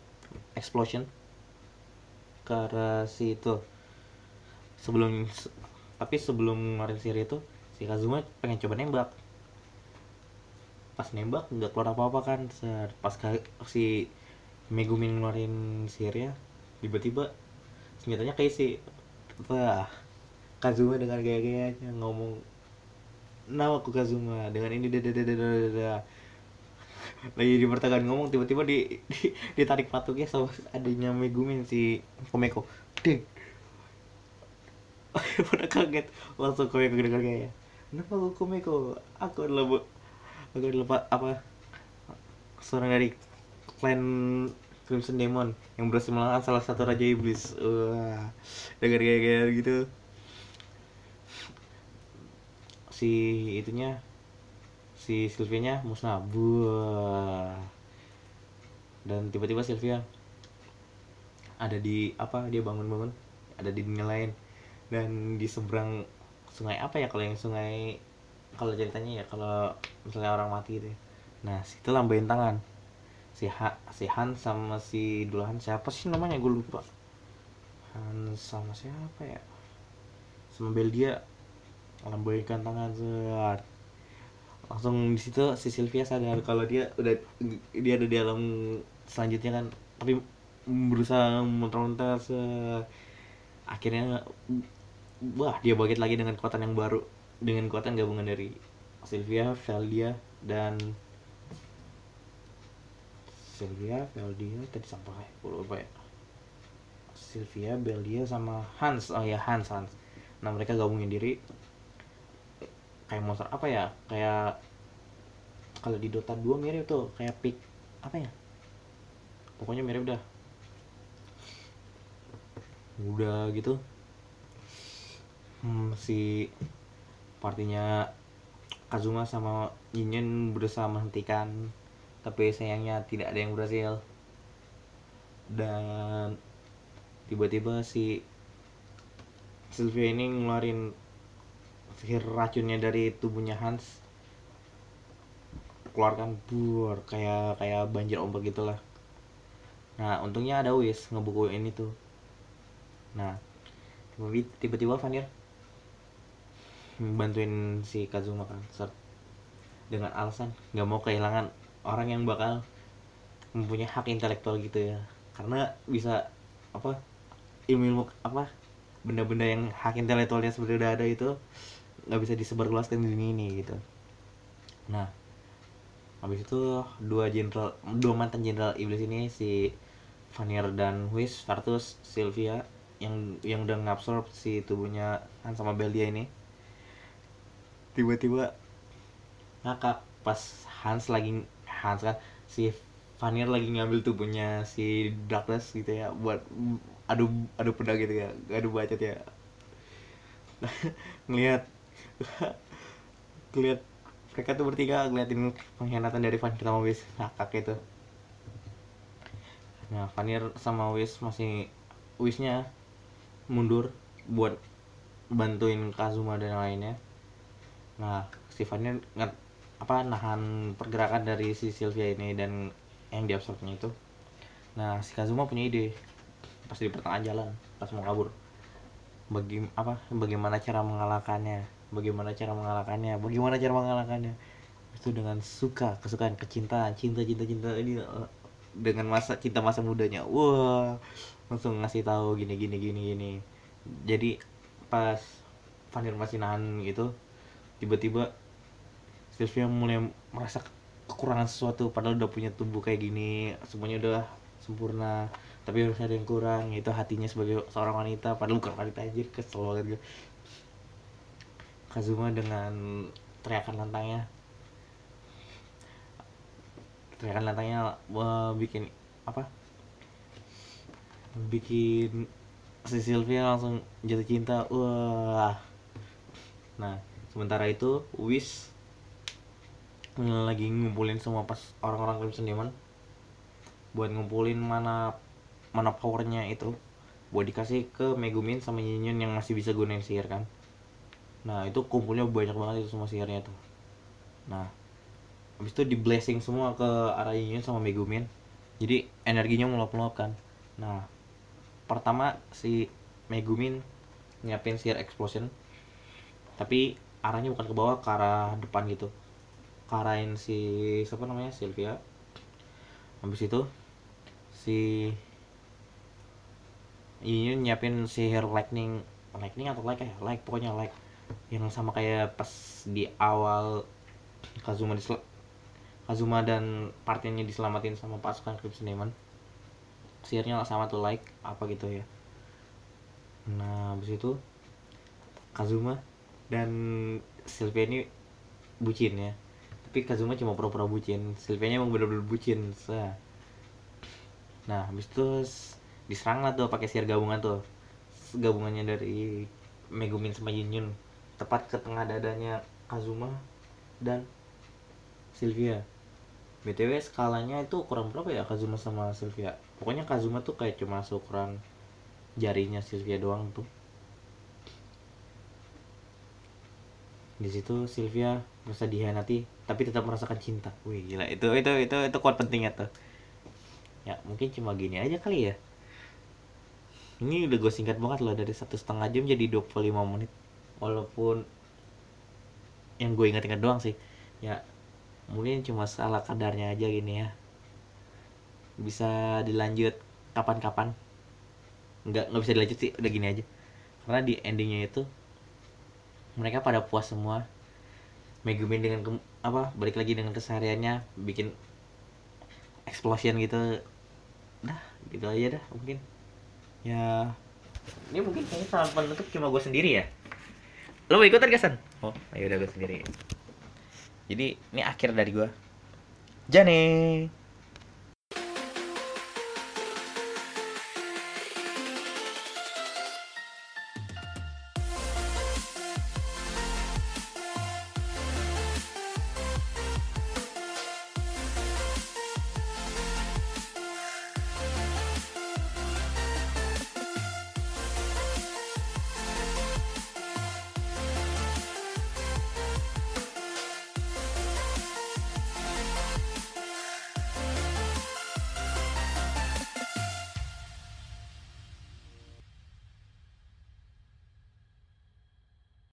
explosion arah si itu. Sebelum tapi sebelum ngeluarin sihir itu si Kazuma pengen coba nembak. Pas nembak nggak keluar apa apa kan pas si Megumin ngeluarin sihirnya tiba-tiba senjatanya kayak si wah Kazuma dengan gaya-gayanya ngomong nama aku Kazuma dengan ini dadadadadadada. Lagi di pertengahan ngomong tiba-tiba di, di ditarik patungnya sama adanya Megumin si Komeko. Ding. *laughs* Pada kaget langsung Komeko dengan gaya kenapa aku Komeko aku adalah bu aku adalah pa- apa seorang dari klan Crimson Demon yang berhasil mengalahkan salah satu raja iblis. Wah dengar gaya-gaya gitu. Si itunya si Sylvia-nya musnah. Buah dan tiba-tiba Sylvia ada di apa dia bangun-bangun. Ada di dunia lain. Dan di seberang sungai apa ya kalau yang sungai kalau ceritanya ya kalau misalnya orang mati gitu ya. Nah situ lambain tangan si ha si Han sama si Dulahan siapa sih namanya? Gue lupa. Han sama siapa ya? Sama Belgia. Lambaikan tangan set langsung di situ si Sylvia sadar kalau dia udah dia ada di alam selanjutnya kan. Tapi berusaha muter-muter se akhirnya wah dia bangkit lagi dengan kekuatan yang baru. Dengan kekuatan gabungan dari Sylvia, Veldia dan Sylvia, Veldia tadi sampai gue lupa ya. Sylvia, Beldia sama Hans. Oh ya Hans Hans. Nah mereka gabungin diri. Kayak monster apa ya? Kayak kalau di Dota 2 mirip tuh. Kayak pick apa ya? Pokoknya mirip dah. Udah gitu. Hmm, si partinya Kazuma sama Yin berusaha menghentikan tapi sayangnya tidak ada yang berhasil. Dan tiba-tiba si Sylvia ini ngeluarin sihir racunnya dari tubuhnya Hans. Keluarkan bur kayak kayak banjir ombak gitulah. Nah untungnya ada Wis ngebukuin itu nah tiba-tiba Vanir bantuin si Kazuma kan dengan alasan nggak mau kehilangan orang yang bakal mempunyai hak intelektual gitu ya. Karena bisa apa ilmu apa benda-benda yang hak intelektualnya sebenarnya udah ada itu nggak bisa disebarluaskan di dunia ini gitu. Nah habis itu dua jenderal dua mantan jenderal iblis ini si Vanir dan Whis versus Sylvia yang yang udah ngabsorb si tubuhnya Han sama Belia ini. Tiba-tiba ngakak pas Hans lagi Hans kan. Si Vanir lagi ngambil tubuhnya si Douglas gitu ya buat adu adu pedang gitu ya adu bacot ya. *laughs* Ngelihat *laughs* ngelihat mereka tuh bertiga ngeliatin pengkhianatan dari Vanir sama Wis ngakak itu nah Vanir sama Wis masih Wisnya mundur buat bantuin Kazuma dan lainnya. Nah si Vanir nggak apa nahan pergerakan dari si Sylvia ini dan yang diabsorbnya itu. Nah si Kazuma punya ide. Pas di pertengahan jalan pas mau kabur. Bagi apa bagaimana cara mengalahkannya? Bagaimana cara mengalahkannya? Bagaimana cara mengalahkannya? Itu dengan suka kesukaan kecintaan cinta cinta cinta ini eh, dengan masa cinta masa mudanya. Wah langsung ngasih tahu gini gini gini gini. Jadi pas Vanir masih nahan gitu tiba-tiba Sylvia mulai merasa kekurangan sesuatu padahal udah punya tubuh kayak gini semuanya udah sempurna tapi harus ada yang kurang itu hatinya sebagai seorang wanita padahal bukan wanita anjir kesel banget gue Kazuma dengan teriakan lantangnya. Teriakan lantangnya wah, bikin apa? Bikin si Sylvia langsung jatuh cinta wah. Nah sementara itu Wish lagi ngumpulin semua pas orang-orang Crimson Demon buat ngumpulin mana mana powernya itu. Buat dikasih ke Megumin sama Yinyun yang masih bisa gunain sihir kan. Nah itu kumpulnya banyak banget itu semua sihirnya tuh. Nah habis itu di blessing semua ke arah Yinyun sama Megumin. Jadi energinya meluap-meluap kan. Nah pertama si Megumin nyiapin sihir explosion. Tapi arahnya bukan ke bawah ke arah depan gitu karain si siapa namanya Sylvia. Habis itu si ini nyiapin sihir lightning lightning atau like ya? Like pokoknya like yang sama kayak pas di awal Kazuma disel Kazuma dan partinya diselamatin sama pasukan Crimson Demon sihirnya sama tuh like apa gitu ya. Nah habis itu Kazuma dan Sylvia ini bucin ya tapi Kazuma cuma pura-pura bucin. Sylvia emang bener-bener bucin Sa. nah habis itu diserang lah tuh pakai sihir gabungan tuh. Gabungannya dari Megumin sama Yinyun tepat ke tengah dadanya Kazuma dan Sylvia. BTW skalanya itu kurang berapa ya Kazuma sama Sylvia? Pokoknya Kazuma tuh kayak cuma seukuran jarinya Sylvia doang tuh di situ Sylvia merasa dihianati tapi tetap merasakan cinta. Wih gila. Itu itu itu itu kuat pentingnya tuh. Ya mungkin cuma gini aja kali ya. Ini udah gue singkat banget loh dari satu setengah jam jadi 25 menit. Walaupun yang gue ingat-ingat doang sih. Ya mungkin cuma salah kadarnya aja gini ya. Bisa dilanjut kapan-kapan. Nggak nggak bisa dilanjut sih udah gini aja. Karena di endingnya itu mereka pada puas semua. Megumin dengan ke- apa balik lagi dengan kesehariannya bikin explosion gitu. Dah gitu aja dah mungkin. Ya ini mungkin kayaknya salah penutup cuma gue sendiri ya. Lo mau ikutan gak San? oh. Ayo udah gue sendiri. Jadi ini akhir dari gue Jane